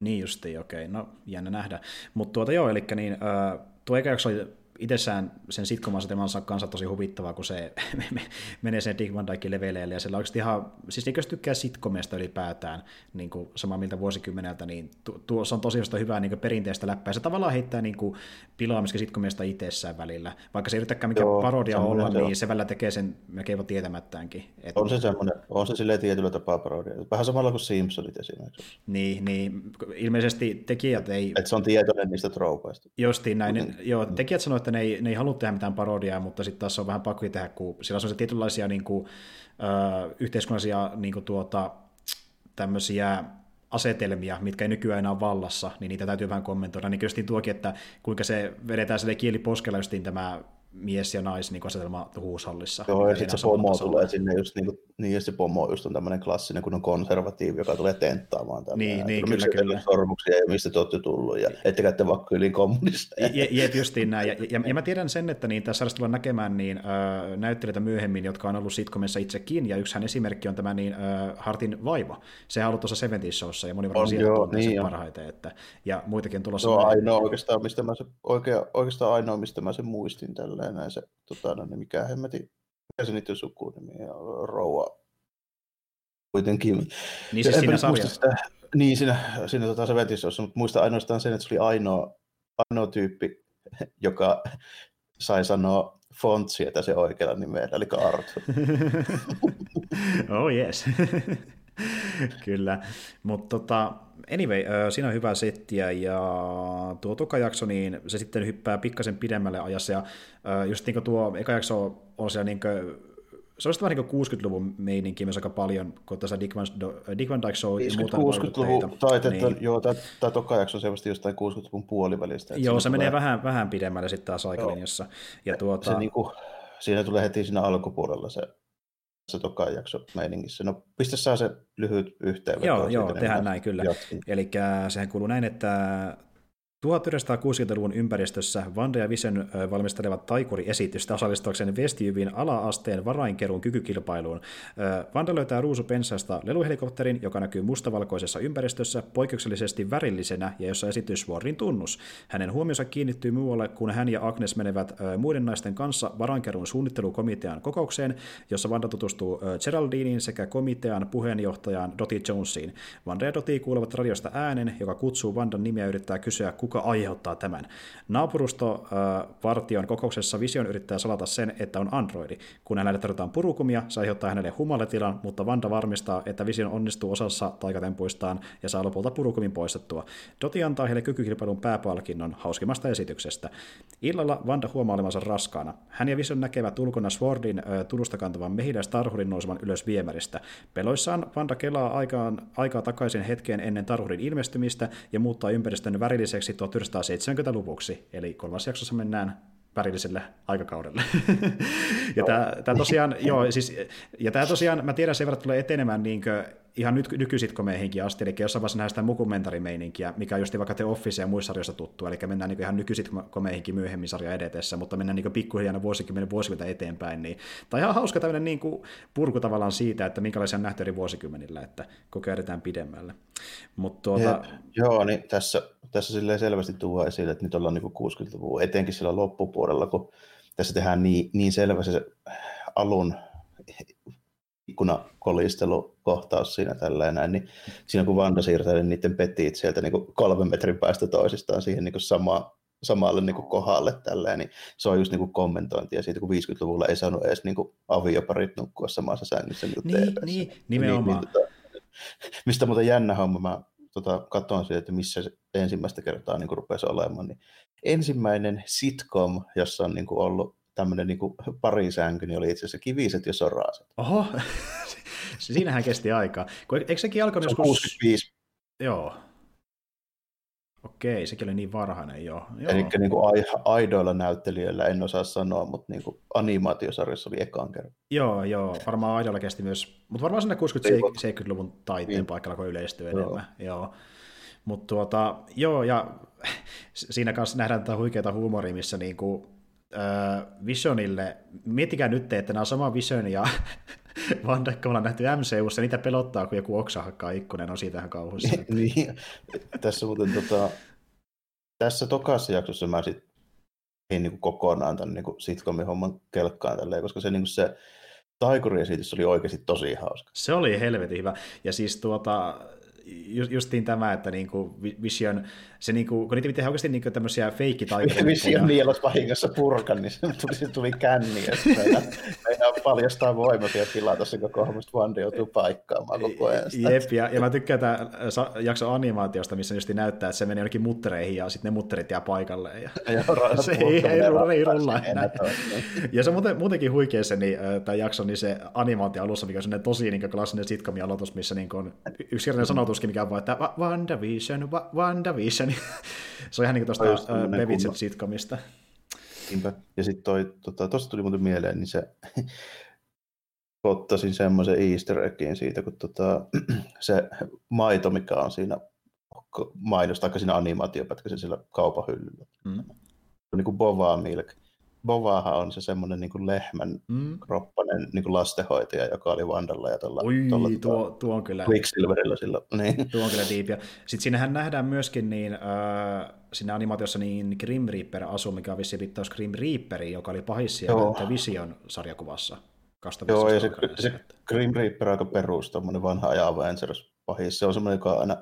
Niin justiin, okei. No jännä nähdä. Mutta tuota joo, eli niin, äh, tuo eka jakso oli itsessään sen sitcom-asetelmansa kanssa tosi huvittavaa, kun se menee sen Dick Van Dyke leveleille, ja siellä oikeasti ihan, siis niin jos tykkää sitcomista ylipäätään, niin kuin samaa miltä vuosikymmeneltä, niin tuo, se on tosi hyvää niin perinteistä läppää. Se tavallaan heittää niin kuin pilaamista sitcomista itsessään välillä. Vaikka se ei yritäkään mikään Joo, parodia olla, se niin se välillä tekee sen melkein tietämättäänkin.
Että... On se semmoinen, on se silleen tietyllä tapaa parodia. Vähän samalla kuin Simpsonit esimerkiksi.
Niin, niin ilmeisesti tekijät ei...
Että se on tietoinen niistä troupaista.
Justiin näin. Mm. Joo, tekijät sanoivat, että ne ei, ne ei halua tehdä mitään parodiaa, mutta sitten taas on vähän pakko tehdä, kun sillä on se tietynlaisia niin kuin, äh, yhteiskunnallisia niin kuin tuota, tämmöisiä asetelmia, mitkä ei nykyään enää ole vallassa, niin niitä täytyy vähän kommentoida. Niin kyllä tuokin, että kuinka se vedetään sille kieli poskella tämä mies ja nais niin huushallissa.
Joo, ja sitten se pomo tasolla. tulee sinne just niin, kuin, niin ja se pomo just on tämmöinen klassinen, kun on konservatiivi, joka tulee tenttaamaan tänne.
Niin, niin kyllä, kyllä.
Sormuksia ja mistä te olette tullut, ja ettekä te vaikka yli kommunisteja.
Jep, justiin näin. Ja, ja, ja, mä tiedän sen, että niin tässä tullaan näkemään niin, äh, näyttelijöitä myöhemmin, jotka on ollut sitcomissa itsekin, ja yksihän esimerkki on tämä niin, äh, Hartin vaiva. Se on ollut tuossa 70 Showssa, ja moni varmaan sieltä niin, parhaiten. Että, ja muitakin on tulossa.
Se on ainoa oikeastaan, mistä mä se, oikea, oikeastaan ainoa, mistä mä sen muistin tällä näin se, tota, no, niin mikä hemmeti, mikä se niiden sukunimi on, Rouva kuitenkin.
Niin siis siinä sarjassa. Sitä,
niin, siinä, siinä tota, se vetissä mutta muista ainoastaan sen, että se oli ainoa, ainoa tyyppi, joka sai sanoa fontsia se oikealla nimellä, eli Arthur.
oh yes. Kyllä, mutta tota, anyway, siinä on hyvä settiä ja tuo toka jakso, niin se sitten hyppää pikkasen pidemmälle ajassa ja just niin kuin tuo eka jakso on siellä niin kuin, se olisi vähän niin 60-luvun meininki myös aika paljon, kun tässä Dick Van, Dick Van Dyke Show ja muuta
60-luvun taitetta, niin. joo, tämä toka jakso on selvästi jostain 60-luvun puolivälistä.
Joo, se, menee tulee... vähän, vähän pidemmälle sitten taas aikalinjassa. Ja tuota...
se, niin kuin, siinä tulee heti siinä alkupuolella se se toka jakso meiningissä. No pistä saa se lyhyt yhteenveto.
Joo, joo tehdään näin kyllä. Eli sehän kuuluu näin, että 1960-luvun ympäristössä Vanda ja Vision valmistelevat taikuriesitystä osallistuakseen Westjyvin ala-asteen varainkeruun kykykilpailuun. Vanda löytää ruusupensasta leluhelikopterin, joka näkyy mustavalkoisessa ympäristössä poikkeuksellisesti värillisenä ja jossa esitys vuorin tunnus. Hänen huomionsa kiinnittyy muualle, kun hän ja Agnes menevät muiden naisten kanssa varainkeruun suunnittelukomitean kokoukseen, jossa Vanda tutustuu Geraldiniin sekä komitean puheenjohtajaan Dottie Jonesiin. Vanda ja Dottie kuulevat radiosta äänen, joka kutsuu Vandan nimeä yrittää kysyä, kuka kuka aiheuttaa tämän. Naapurustovartion kokouksessa Vision yrittää salata sen, että on androidi. Kun hänelle tarjotaan purukumia, se aiheuttaa hänelle humaletilan, mutta Vanda varmistaa, että Vision onnistuu osassa taikatempuistaan ja saa lopulta purukumin poistettua. Doti antaa heille kykykilpailun pääpalkinnon hauskimmasta esityksestä. Illalla Vanda huomaa olevansa raskaana. Hän ja Vision näkevät ulkona Swordin tunnusta kantavan mehiläis nousevan ylös viemäristä. Peloissaan Vanda kelaa aikaan, aikaa takaisin hetkeen ennen Tarhurin ilmestymistä ja muuttaa ympäristön värilliseksi 1970-luvuksi, eli kolmas jaksossa mennään värilliselle aikakaudelle. ja tämä, tosiaan, joo, siis, ja tämä tosiaan, mä tiedän sen verran, tulee etenemään niin kuin, ihan nyt, nykysitkomeihinkin asti, eli jossain vaiheessa nähdään sitä mukumentarimeininkiä, mikä on just vaikka The Office ja muissa sarjoissa tuttu, eli mennään niin ihan nykysitkomeihinkin myöhemmin sarja edetessä, mutta mennään niin pikkuhiljaa vuosikymmenen vuosikymmentä eteenpäin. Niin, tai ihan hauska tämmöinen niin kuin purku tavallaan siitä, että minkälaisia on nähty eri vuosikymmenillä, että koko ajan pidemmälle. Mut tuota...
Jep, joo, niin tässä, tässä silleen selvästi tuo esille, että nyt ollaan niin 60-luvun, etenkin sillä loppupuolella, kun tässä tehdään niin, niin selvä se alun ikkunakolistelu-kohtaus siinä tälleen näin, niin siinä kun Vanda siirtää niin niiden petit sieltä niin kuin kolmen metrin päästä toisistaan siihen niin kuin sama, samalle niin kuin kohdalle tälleen, niin se on just niin kuin kommentointia siitä, kun 50-luvulla ei saanut edes niin kuin avioparit nukkua samassa sängyssä niin,
niin, niin, nimenomaan. Niin, niin, tota,
mistä muuten jännä homma, mä tota, katsoin siitä, että missä se ensimmäistä kertaa niin kuin rupesi olemaan, niin ensimmäinen sitcom, jossa on niin kuin ollut tämmöinen niin parisänky, niin oli itse asiassa kiviset ja soraset.
Oho, siinähän kesti aikaa. Eikö sekin alkanut
se joskus... 65.
Joo. Okei, sekin oli niin varhainen, joo. joo.
Eli niin kuin aidoilla näyttelijöillä en osaa sanoa, mutta niin kuin animaatiosarjassa oli ekaan kerran.
Joo, joo. Varmaan aidoilla kesti myös, mutta varmaan sinne 60-70-luvun taiteen niin. paikalla, kun yleistyy joo. enemmän. Joo. Mutta tuota, joo, ja siinä kanssa nähdään tätä huikeaa huumoria, missä niinku, äh, Visionille, miettikää nyt, että nämä on sama Vision ja Van Dyke ollaan nähty MCUssa, niitä pelottaa, kun joku oksa hakkaa ikkunen, on siitä ihan kauhuissa.
niin, tässä muuten tota, tässä tokassa jaksossa mä sit ei niin kokonaan tämän niin sitcomin homman kelkkaan tälleen, koska se, niin se taikuriesitys oli oikeasti tosi hauska.
Se oli helvetin hyvä. Ja siis tuota, justiin tämä, että niinku Vision, se niinku, kun niitä pitää oikeasti niinku tämmöisiä feikkitaikoja.
Vision nielos vahingossa purkan, niin se tuli, se tuli känni, että meidän paljastaa voimat ja pilata se koko hommasta Wanda joutuu paikkaamaan koko ajan.
Jep, ja, ja mä tykkään tämä jakso animaatiosta, missä just näyttää, että se menee jonnekin muttereihin ja sitten ne mutterit jää paikalleen. Ja, ja se ei, ei, ei rulla Ja se on muuten, muutenkin huikea se niin, tämä jakso, niin se animaatio alussa, mikä on tosi niin klassinen sitcomin aloitus, missä niin on yksinkertainen sanotus ajatuskin, mikä on vaan, että WandaVision, WandaVision. se on ihan niin kuin tuosta uh, Bevitsen sitcomista.
Niinpä. Ja sitten toi, tota, tuosta tuli muuten mieleen, niin se ottaisin semmoisen easter eggin siitä, kun tota, se maito, mikä on siinä mainosta, tai siinä animaatiopätkässä siellä kaupan hyllyllä. Mm. Niin kuin Bova Milk. Bovahan on se semmoinen niin kuin lehmän mm. kroppainen niin kuin lastenhoitaja, joka oli Vandalla ja tuolla,
Oi,
tuolla
tuo, tuo, on kyllä.
Quicksilverilla silloin. Niin.
Tuo on kyllä diipiä. Sitten siinähän nähdään myöskin niin, äh, siinä animaatiossa niin Grim Reaper asu, mikä on vissiin viittaus Grim Reaperi, joka oli pahis siellä Vision sarjakuvassa.
Joo, ja se, se Grim Reaper aika perus, tuommoinen vanha ajan Avengers pahis. Se on semmoinen, joka aina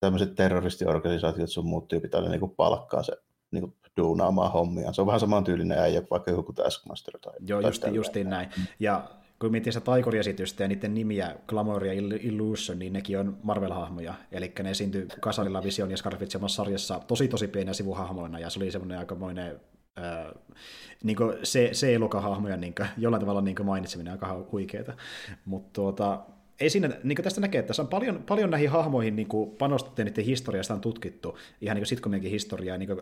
tämmöiset terroristiorganisaatiot sun muut tyypit aina niin palkkaa se niin kuin duunaamaan hommia. Se on vähän saman tyylinen äijä vaikka joku Taskmaster. Tai,
Joo, tai justi, justiin näin. Ja kun miettii sitä taikuriesitystä ja niiden nimiä, Glamour ja Illusion, niin nekin on Marvel-hahmoja. Eli ne esiintyi Kasarilla Vision ja Scarlet sarjassa tosi tosi pieniä sivuhahmoina, ja se oli semmoinen aikamoinen Öö, niin se, se elokahahmoja niin jollain tavalla niin mainitseminen aika huikeeta. Mutta tuota, ei siinä, niin tästä näkee, että se on paljon, paljon näihin hahmoihin niin panostettu niiden historiasta on tutkittu, ihan niin sitcomienkin historiaa. Niin kuin,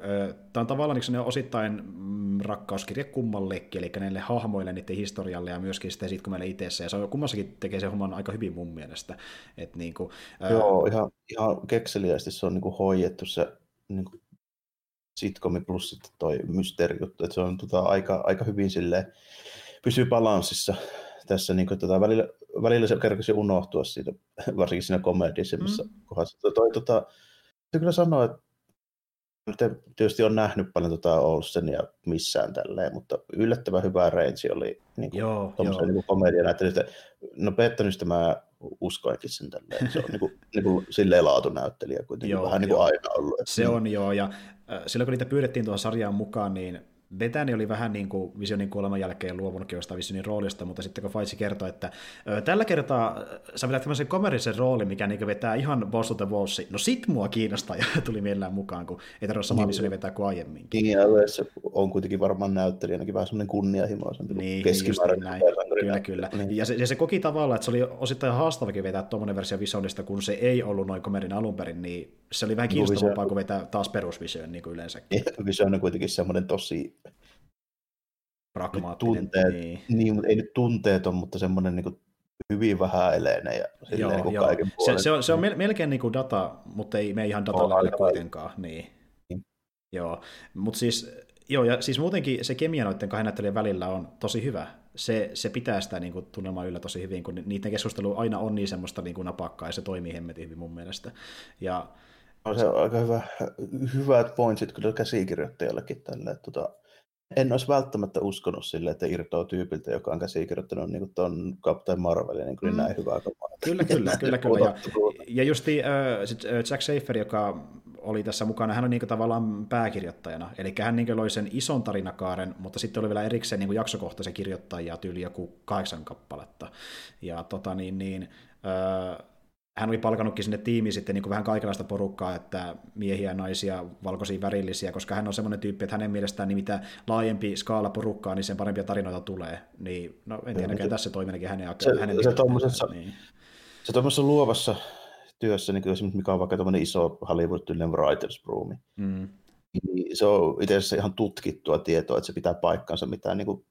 tämä on tavallaan niin osittain mm, rakkauskirja kummallekin, eli näille hahmoille, niiden historialle ja myöskin sitten sitcomille itse. Ja se on, kummassakin tekee se homman aika hyvin mun mielestä. Et niin kuin,
Joo, ihan, ihan kekseliästi se on niin kuin hoidettu se niin kuin sitcomi plus sitten toi mysteerijuttu, että se on tota, aika, aika hyvin sille pysyy balanssissa tässä niin kuin, tota, välillä, välillä se kerkesi unohtua siitä, varsinkin siinä komedisemmassa mm. kohdassa. Toi, tota, kyllä sanoa, että nyt tietysti on nähnyt paljon tota Olsenia missään tälleen, mutta yllättävän hyvä range oli niin kuin, joo, joo. Niin komedia näyttelystä. No Pettanystä mä uskoinkin sen tälleen. Se on niin kuin, niin kuin silleen laatunäyttelijä kuitenkin joo, vähän niin kuin aina ollut.
Se on joo, ja äh, silloin kun niitä pyydettiin tuohon sarjaan mukaan, niin Bethany oli vähän niin kuin Visionin kuoleman jälkeen luovunut jostain Visionin roolista, mutta sitten kun Faitsi kertoi, että tällä kertaa sä vetät tämmöisen komerisen roolin, mikä niin vetää ihan Boss of the Walls, no sit mua kiinnostaa ja tuli mielellään mukaan, kun ei tarvitse samaa niin, vetää kuin aiemminkin.
Niin, ja se on kuitenkin varmaan näyttelijänäkin vähän semmoinen kunnianhimoisempi
niin, keskimäärin. Näin. Kyllä, kyllä. Niin. Ja, se, ja se koki tavallaan, että se oli osittain haastavakin vetää tuommoinen versio Visionista, kun se ei ollut noin komerin alun perin, niin se oli vähän kiinnostavampaa kuin vetää taas perusvision niin kuin yleensäkin.
Vision on kuitenkin semmoinen tosi
pragmaattinen.
Tunteet, niin. niin, mutta ei nyt tunteeton, mutta semmoinen niin hyvin vähäeleinen ja joo, niin joo. kaiken
se, se, on, se on melkein niin kuin data, mutta ei me ihan datalle kuitenkaan. Niin. niin. Joo, mutta siis, joo, ja siis muutenkin se kemia noiden kahden näyttelijän välillä on tosi hyvä. Se, se pitää sitä niin kuin, tunnelmaa yllä tosi hyvin, kun niiden keskustelu aina on niin semmoista niin kuin napakkaa, ja se toimii hemmetin hyvin mun mielestä. Ja,
on se aika hyvä, hyvät pointsit kyllä käsikirjoittajallekin tälle, että tota, en olisi välttämättä uskonut sille, että irtoaa tyypiltä, joka on käsikirjoittanut niin tuon Captain Marvelin niin, mm. näin hyvää kamaa.
Kyllä, kyllä, kyllä, kyllä. Ja, ja justi äh, sit Jack Schaefer, joka oli tässä mukana, hän on niin tavallaan pääkirjoittajana, eli hän niin loi sen ison tarinakaaren, mutta sitten oli vielä erikseen niin jaksokohtaisen kirjoittajia, tyyli joku kahdeksan kappaletta. Ja tota niin, niin äh, hän oli palkannutkin sinne tiimiin sitten niin kuin vähän kaikenlaista porukkaa, että miehiä, naisia, valkoisia, värillisiä, koska hän on semmoinen tyyppi, että hänen mielestään niin mitä laajempi skaala porukkaa, niin sen parempia tarinoita tulee. Niin, no en tiedä, se, tässä toimii hänen,
se,
hänen
se, tuommoisessa, niin. se tuommoisessa luovassa työssä, niin kuin mikä on vaikka tämmöinen iso Hollywood-tyylinen writers roomi, mm. niin se on itse asiassa ihan tutkittua tietoa, että se pitää paikkansa mitään niin kuin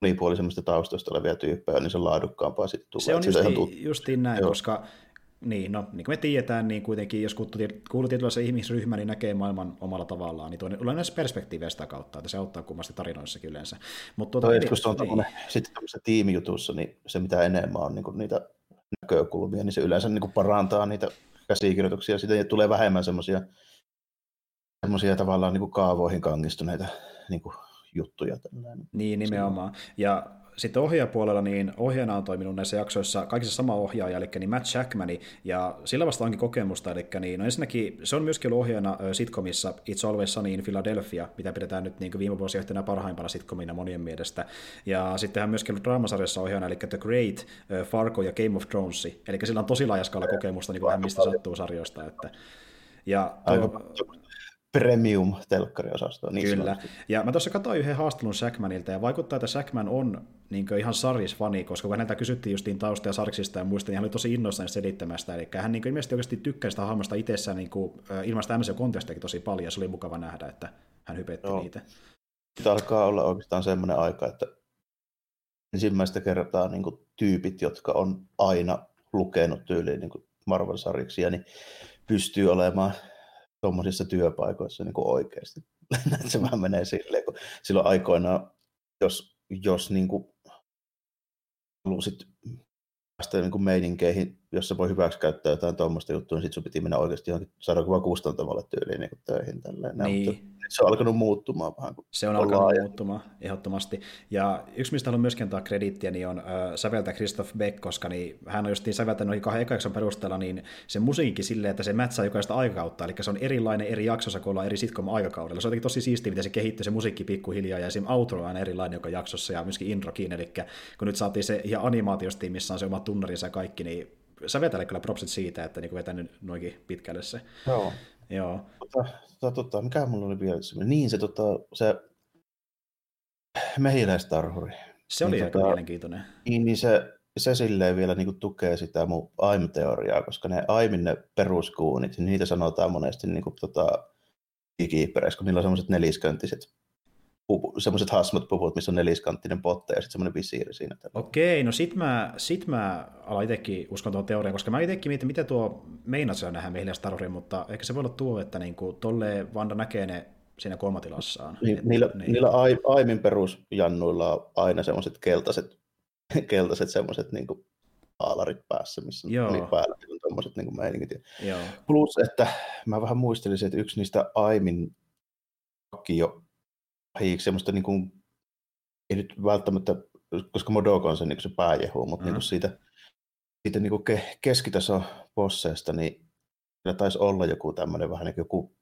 monipuolisemmista taustoista olevia tyyppejä, niin se on laadukkaampaa sitten tulee.
Se on justiin, tunt... justiin näin, Joo. koska niin, no, niin kuin me tiedetään, niin kuitenkin jos kuuluu tietynlaisen ihmisryhmä, niin näkee maailman omalla tavallaan, niin tulee näissä perspektiivejä sitä kautta, että se auttaa kummasti tarinoissakin yleensä.
Mutta tuota, Toi, kun se on niin. sitten tämmöisessä tiimijutussa, niin se mitä enemmän on niin kuin niitä näkökulmia, niin se yleensä niin kuin parantaa niitä käsikirjoituksia, sitten tulee vähemmän semmoisia semmoisia tavallaan niin kuin kaavoihin kangistuneita niin kuin juttuja. Tällainen.
Niin, nimenomaan. Ja sitten ohjaajapuolella, niin ohjaajana on toiminut näissä jaksoissa kaikissa sama ohjaaja, eli niin Matt Shackmani, ja sillä vasta onkin kokemusta, eli niin, no ensinnäkin se on myöskin ollut ohjaajana sitcomissa It's Always Sunny in Philadelphia, mitä pidetään nyt niin viime vuosina yhtenä parhaimpana sitcomina monien mielestä, ja sitten hän myöskin ollut draamasarjassa ohjaajana, eli The Great, Fargo ja Game of Thrones, eli sillä on tosi laajassa kokemusta niin kuin vähän mistä sattuu sarjoista, että ja Aika
premium-telkkariosastoa.
Niin Kyllä. Sanotusti. Ja mä tuossa katsoin yhden haastelun Sackmanilta, ja vaikuttaa, että Sackman on niin ihan sarjisfani, koska kun häneltä kysyttiin justiin tausta ja sarksista ja muista, niin hän oli tosi innoissaan selittämästä. Eli hän niin ilmeisesti oikeasti tykkää sitä hahmosta itsessään niin kuin, ilman sitä MCU-kontekstiakin tosi paljon, ja se oli mukava nähdä, että hän hypetti Joo. niitä.
Nyt alkaa olla oikeastaan semmoinen aika, että ensimmäistä kertaa niin kuin tyypit, jotka on aina lukenut tyyliin niin Marvel-sarjiksia, niin pystyy olemaan tuommoisissa työpaikoissa niin kuin oikeasti. se vähän menee silleen, kun silloin aikoinaan, jos, jos niin kuin halusit päästä niin kuin meininkeihin, jossa voi hyväksi käyttää jotain tuommoista juttua, niin sitten sun piti mennä oikeasti johonkin saada kustantavalle tyyliin niin töihin. Tälleen. Niin. Mutta se on alkanut muuttumaan vähän. Kun
se on alkanut laaja. muuttumaan, ehdottomasti. Ja yksi, mistä haluan myöskin antaa krediittiä, niin on äh, säveltä Christoph Beck, koska niin, hän on justiin säveltänyt noihin kahden ekajakson perusteella niin se musiikki silleen, että se mätsää jokaista aikakautta, eli se on erilainen eri jaksossa, kun ollaan eri sitcom-aikakaudella. Se on jotenkin tosi siistiä, miten se kehittyy se musiikki pikkuhiljaa, ja esim. outro on erilainen joka jaksossa, ja myöskin introkin, eli kun nyt saatiin se ihan animaatiosti, missä on se oma tunnarinsa ja kaikki, niin sävetälle kyllä propsit siitä, että niin vetänyt noinkin pitkälle se.
Joo.
Joo.
Tota, tota, tota, mikä mulla oli vielä? Niin se, tota, se mehiläistarhuri.
Se oli niin, aika tota, mielenkiintoinen.
Niin, niin se, se silleen vielä niin kuin tukee sitä mun AIM-teoriaa, koska ne AIMin ne peruskuunit, niin niitä sanotaan monesti niin kuin, tota, kun niillä on semmoiset nelisköntiset semmoiset hasmat puvut, missä on neliskanttinen potte ja sitten semmoinen visiiri siinä.
Okei, no sit mä, sit mä aloin itsekin uskon tuon teorian, koska mä itsekin mietin, miten tuo meinasi nähdä meille Star mutta ehkä se voi olla tuo, että niinku tolle Vanda näkee ne siinä kolmatilassaan.
Niin, että, niillä, niin. niillä aimin perusjannuilla on aina semmoiset keltaiset, keltaiset semmoiset niinku aalarit päässä, missä Joo. niin päällä on tuommoiset niin meiningit. Joo. Plus, että mä vähän muistelisin, että yksi niistä aimin vakio pahiksi semmoista niin kuin, ei nyt välttämättä, koska Modoko on se, niin se pääjehu, mutta mm. niin kuin siitä, siitä niin kuin ke, keskitaso bosseista, niin siinä taisi olla joku tämmöinen vähän niin kuin joku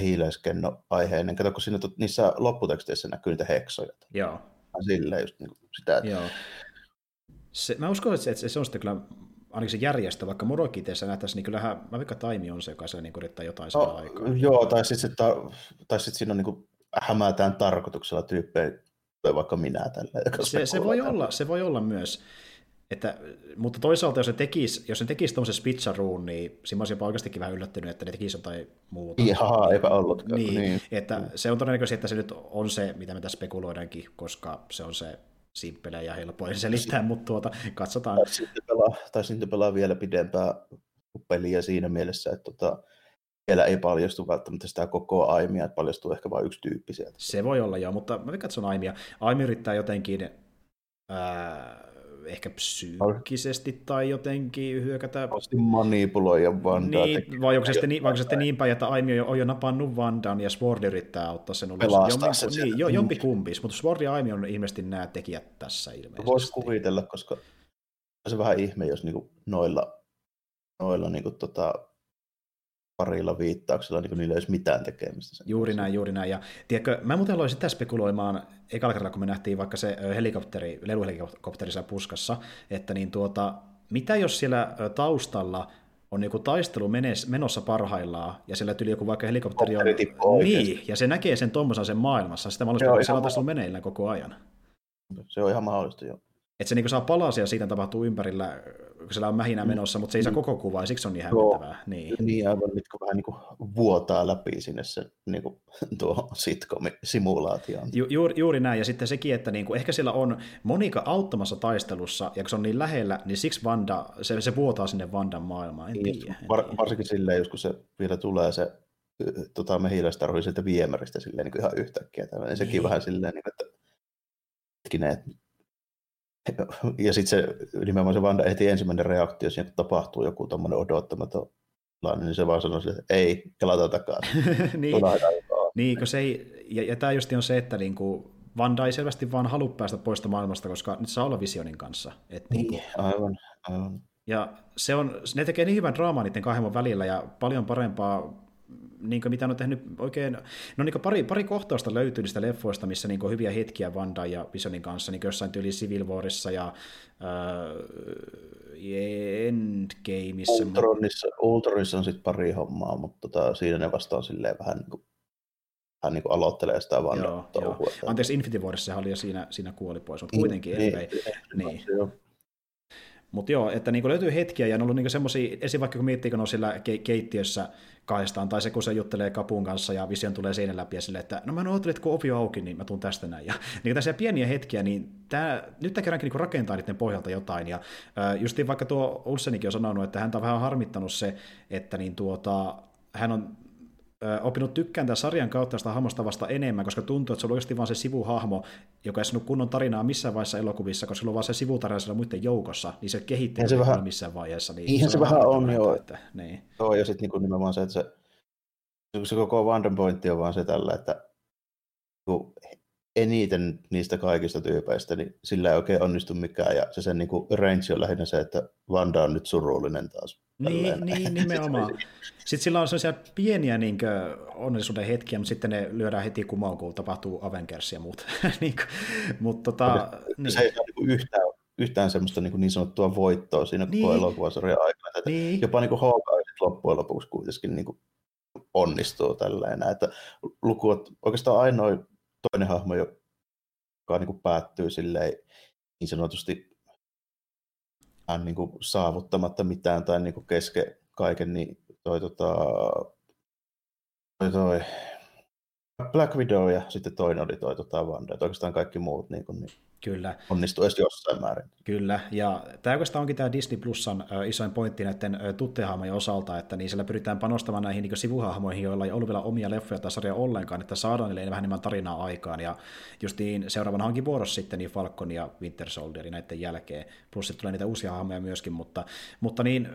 hiileiskenno aiheinen. Kato, kun siinä, niissä lopputeksteissä näkyy niitä heksoja.
Joo.
Silleen just niin kuin sitä. Että...
Joo. Se, mä uskon, että se, se on sitten kyllä ainakin se järjestö, vaikka Morokiteessä nähtäisiin, niin kyllähän mä vaikka Taimi on se, joka siellä niin yrittää jotain no, saada aikaa.
Joo, tai sitten ta, tai sit siinä on niin kuin hämätään tarkoituksella tyyppejä, vaikka minä tällä.
Se, se, voi olla, se voi olla myös. Että, mutta toisaalta, jos se tekisi, jos se tekisi tuommoisen spitsaruun, niin siinä olisi jopa oikeastikin vähän yllättynyt, että ne tekisi jotain muuta.
Ihan, eipä ollutkaan.
Niin, niin. Että mm. se on todennäköisesti, että se nyt on se, mitä me tässä spekuloidaankin, koska se on se simppele ja helpoin selittää, mutta tuota, katsotaan. Tai
sitten pelaa, tai sitten pelaa vielä pidempää peliä siinä mielessä, että tota, vielä ei paljastu välttämättä sitä koko aimia, että paljastuu ehkä vain yksi tyyppi sieltä.
Se voi olla joo, mutta mä katson aimia. Aimi yrittää jotenkin ää, ehkä psyykkisesti tai jotenkin hyökätä.
Vasti manipuloida Vandaa.
Niin, vai onko se sitten, niin, niin päin, että Aimi on jo napannut Vandan ja Sword yrittää auttaa sen ulos.
Pelastaa
Jompi, niin, jo, jompi kumpis, mutta Sword ja Aimi on ilmeisesti nämä tekijät tässä ilmeisesti.
Voisi kuvitella, koska se vähän ihme, jos niinku noilla, noilla niinku tota, parilla viittauksella, niin kuin niillä ei olisi mitään tekemistä.
Sen juuri näin, juuri näin. Ja tiedätkö, mä muuten aloin sitä spekuloimaan ekalla kerralla, kun me nähtiin vaikka se helikopteri, leluhelikopteri siellä puskassa, että niin tuota, mitä jos siellä taustalla on joku taistelu menes, menossa parhaillaan, ja siellä tuli joku vaikka helikopteri on... Niin, ja se näkee sen tuommoisen sen maailmassa, sitä mä olisin, että siellä on taistelu meneillään koko ajan.
Se on ihan mahdollista, joo.
Että se niin saa palasia siitä tapahtuu ympärillä, kun siellä on mähinä menossa, mutta se ei saa mm. koko kuvaa, ja siksi on niin hämmentävää. Niin,
niin aivan mitkä vähän niin kuin vuotaa läpi sinne se niin kuin, tuo sitcom-simulaatio.
Ju, juuri, juuri näin, ja sitten sekin, että niin kuin, ehkä siellä on Monika auttamassa taistelussa, ja kun se on niin lähellä, niin siksi Vanda, se, se vuotaa sinne Vandan maailmaan, en niin, tiedä.
Var, varsinkin silleen, jos kun se vielä tulee se tota, mehiläistarhui sieltä viemäristä silleen niin kuin ihan yhtäkkiä. Tällainen. Sekin niin. vähän silleen, niin kuin, että hetkinen, että ja sitten se nimenomaan se Vanda ehti ensimmäinen reaktio, siinä tapahtuu joku tuommoinen odottamaton niin se vaan sanoi, että ei, kelata takaisin.
niin, niin kun se ei, ja, ja tämä just on se, että niinku, Vanda ei selvästi vaan halua päästä pois maailmasta, koska nyt saa olla Visionin kanssa. Et
niin, niinku, aivan, aivan.
Ja se on, ne tekee niin hyvän draamaa niiden kahden välillä ja paljon parempaa niin mitä on tehnyt oikein, no niin pari, pari kohtausta löytyy niistä leffoista, missä niin hyviä hetkiä Vanda ja Visionin kanssa, niin jossain tyyli Civil Warissa ja äh, Endgameissa.
Ultronissa, Ultronissa on sitten pari hommaa, mutta tota, siinä ne vastaa silleen vähän niin kuin hän niin aloittelee sitä vaan joo,
joo. Anteeksi, Infinity Warissa oli jo siinä, siinä kuoli pois, mutta kuitenkin niin, anyway. Niin, niin. niin. Mutta joo, että niinku löytyy hetkiä, ja on ollut niinku semmoisia, esim. vaikka kun miettii, kun on siellä ke- keittiössä kahdestaan, tai se kun se juttelee kapun kanssa ja Vision tulee seinän läpi ja silleen, että no mä oottelin, että kun ovi on auki, niin mä tuun tästä näin. Ja niin tässä pieniä hetkiä, niin tää, nyt tämä kerrankin niin rakentaa niiden pohjalta jotain. Ja äh, justiin vaikka tuo Ulsenikin on sanonut, että häntä on vähän harmittanut se, että niin tuota, hän on oppinut tykkään tämän sarjan kautta sitä hahmosta vasta enemmän, koska tuntuu, että se on oikeasti vain se sivuhahmo, joka ei sanonut kunnon tarinaa missään vaiheessa elokuvissa, koska se on vain se sivutarina siellä muiden joukossa, niin se kehittyy se vähän, missään vaiheessa. Niin
se, se vähän on, joo. Että,
niin.
joo. ja sitten niin nimenomaan se, että se, se koko Vandenpointti on vaan se tällä, että eniten niistä kaikista tyypeistä, niin sillä ei oikein onnistu mikään, ja se sen niin kuin range on lähinnä se, että Vanda on nyt surullinen taas.
Niin, niin nimenomaan. Sitten sillä on sellaisia pieniä niin kuin, onnellisuuden hetkiä, mutta sitten ne lyödään heti kumoon, kun tapahtuu Avengers ja muut. niin, mutta tota,
niin. Se ei ole niin yhtään, yhtään semmoista niin, niin sanottua voittoa siinä niin. koko elokuvasarjan aikana. Että niin. Jopa niin Hawkeye loppujen lopuksi kuitenkin niin kuin onnistuu tällainen. Että luku on oikeastaan ainoa toinen hahmo, joka niin kuin päättyy silleen, niin sanotusti niin kuin saavuttamatta mitään tai niin kuin kesken kaiken, niin toi, tota, toi, toi Black Widow ja sitten toinen oli toi tota Wanda. Oikeastaan kaikki muut niin, kuin, niin
Kyllä.
onnistuu edes jossain määrin.
Kyllä, ja tämä oikeastaan onkin tämä Disney Plusan isoin pointti näiden tuttehahmojen osalta, että niin siellä pyritään panostamaan näihin niin sivuhahmoihin, joilla ei ollut vielä omia leffoja tai sarja ollenkaan, että saadaan niille vähän enemmän tarinaa aikaan, ja justiin seuraavana onkin vuorossa sitten niin Falcon ja Winter Soldier näiden jälkeen, plus sitten tulee niitä uusia hahmoja myöskin, mutta, mutta niin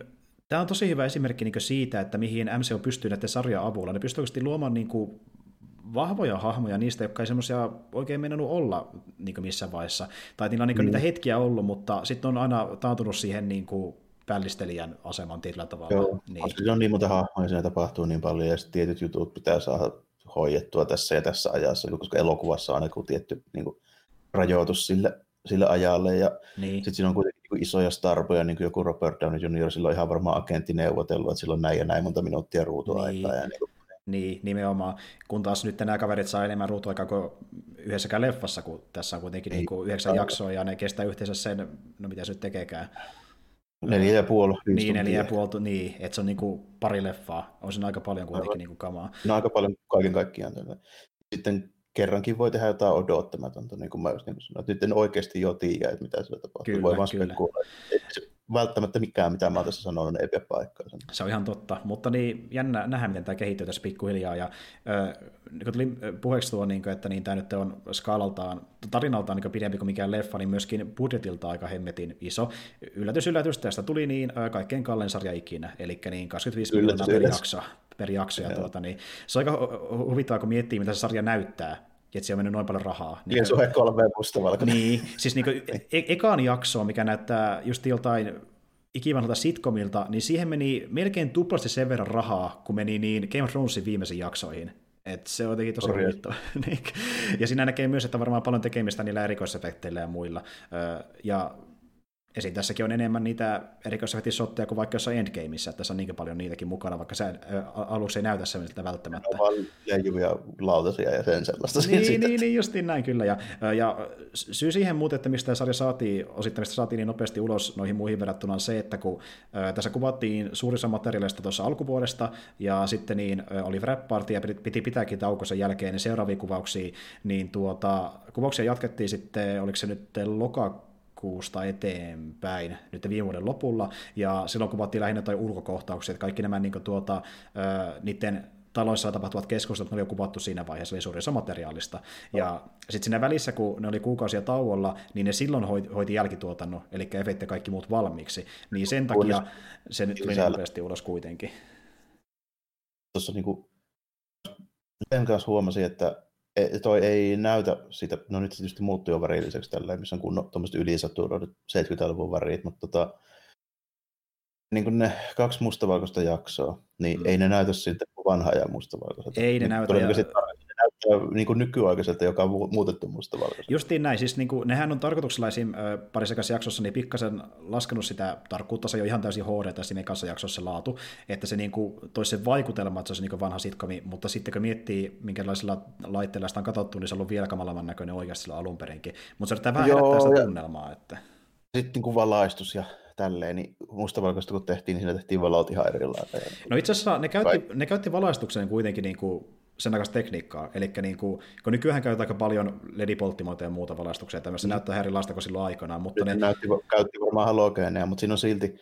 Tämä on tosi hyvä esimerkki niin siitä, että mihin MCU pystyy näiden sarjan avulla. Ne pystyy luomaan niin kuin vahvoja hahmoja niistä, jotka ei semmoisia oikein mennyt olla niin missään vaiheessa. Tai niillä on niin mm. niitä hetkiä ollut, mutta sitten on aina taantunut siihen niin kuin pällistelijän aseman tietyllä tavalla.
Joo, niin. se on niin monta hahmoja, siinä tapahtuu niin paljon, ja sitten tietyt jutut pitää saada hoidettua tässä ja tässä ajassa, koska elokuvassa on joku tietty niin kuin, rajoitus sille, sille ajalle, ja niin. sitten siinä on kuitenkin niin isoja starpoja, niin kuin joku Robert Downey Jr., sillä on ihan varmaan agentti neuvotellut, että sillä on näin ja näin monta minuuttia ruutuaikaa, niin. ja niin kuin,
niin, nimenomaan. Kun taas nyt nämä kaverit saa enemmän ruutuaikaa kuin yhdessäkään leffassa, kun tässä on kuitenkin niin kuin yhdeksän jaksoa ja ne kestää yhteensä sen, no mitä se nyt tekeekään.
Neljä ja puoli.
Niin, neljä ja puoli, niin, että se on niin kuin pari leffaa. On siinä aika paljon kuitenkin niin kuin kamaa.
No aika paljon kaiken kaikkiaan. Sitten kerrankin voi tehdä jotain odottamatonta, niin kuin mä just niin sanoin, nyt en oikeasti jo tiedä, että mitä siellä tapahtuu. Kyllä, voi vaan kyllä välttämättä mikään, mitä mä tässä sanonut, ei pidä paikkaa.
Se on ihan totta, mutta niin jännä nähdä, miten tämä kehittyy tässä pikkuhiljaa. Ja äh, kun tuli puheeksi tuo, niin kuin, että niin tämä nyt on skaalaltaan, tarinaltaan niin pidempi kuin mikään leffa, niin myöskin budjetilta aika hemmetin iso. Yllätys, yllätys, tästä tuli niin äh, kaikkein kallein sarja ikinä, eli niin 25 miljoonaa per jakso. Per jakso ja tuota, niin, se on aika huvittavaa, kun miettii, mitä se sarja näyttää, että siellä on mennyt noin paljon rahaa.
Niin, suhe kolme mustavalkoinen.
Niin, siis niin kuin, e- ekaan jaksoa, mikä näyttää just joltain ikivanhalta sitcomilta, niin siihen meni melkein tuplasti sen verran rahaa, kun meni niin Game of Thronesin viimeisiin jaksoihin. Et se on jotenkin tosi huvittava. Niin. ja siinä näkee myös, että varmaan paljon tekemistä niillä erikoisefekteillä ja muilla. Ja Esim. tässäkin on enemmän niitä erikoisefektisotteja kuin vaikka jossain Endgameissa, että tässä on niinkin paljon niitäkin mukana, vaikka se aluksi ei näytä semmoiselta välttämättä.
On vaan lautasia ja sen sellaista.
Niin, niin, niin, justiin näin kyllä. Ja, ja syy siihen muuten, että mistä sarja saatiin, osittain mistä saatiin niin nopeasti ulos noihin muihin verrattuna on se, että kun tässä kuvattiin suurissa materiaaleista tuossa alkuvuodesta, ja sitten niin oli rap party ja piti pitääkin tauko sen jälkeen niin seuraavia kuvauksia, niin tuota, kuvauksia jatkettiin sitten, oliko se nyt lokakuun, kuusta eteenpäin nyt viime vuoden lopulla, ja silloin kuvattiin lähinnä toi ulkokohtauksia, että kaikki nämä niin kuin, tuota, niiden taloissa tapahtuvat keskustelut, ne oli jo kuvattu siinä vaiheessa, eli suurin materiaalista. Ja sitten siinä välissä, kun ne oli kuukausia tauolla, niin ne silloin hoiti, hoiti jälkituotannon, eli efekti kaikki muut valmiiksi. Niin sen takia se nyt tuli nopeasti ulos kuitenkin.
tuossa niinku, sen kanssa huomasin, että e, toi ei näytä sitä, no nyt se tietysti muuttui jo värilliseksi tällä, missä on kunnon tuommoiset ylisaturoidut 70-luvun värit, mutta tota, niin kuin ne kaksi mustavalkoista jaksoa, niin mm. ei ne näytä siltä vanha ja mustavalkoiselta.
Ei ne
niin
näytä. Ja...
Niin kuin nykyaikaiselta, joka on muutettu mustavalkoiselta.
Justiin näin, siis niin kuin, nehän on tarkoituksella esim. parissakas jaksossa niin pikkasen laskenut sitä tarkkuutta, se ole ihan täysin HD tässä ekassa jaksossa laatu, että se niin kuin, toisi sen vaikutelma, että se olisi niin kuin vanha sitkomi, mutta sitten kun miettii, minkälaisilla laitteilla sitä on katsottu, niin se on ollut vielä kamalavan näköinen oikeasti sillä alun perinkin, mutta se vähän Joo, herättää sitä tunnelmaa. Että...
Sitten niin kuin valaistus ja tälleen, niin mustavalkoista kun tehtiin, niin siinä tehtiin valot ihan erilailla.
No itse asiassa ne käytti, ne käytti valaistukseen kuitenkin niin kuin sen aikaista tekniikkaa, eli niin kuin, kun nykyään käytetään aika paljon ledipolttimoita ja muuta valaistuksia, tämmöistä mm. näyttää erilaista kuin silloin aikanaan. Mutta ne...
näytti, käytti varmaan halogeeneja, mutta siinä on silti,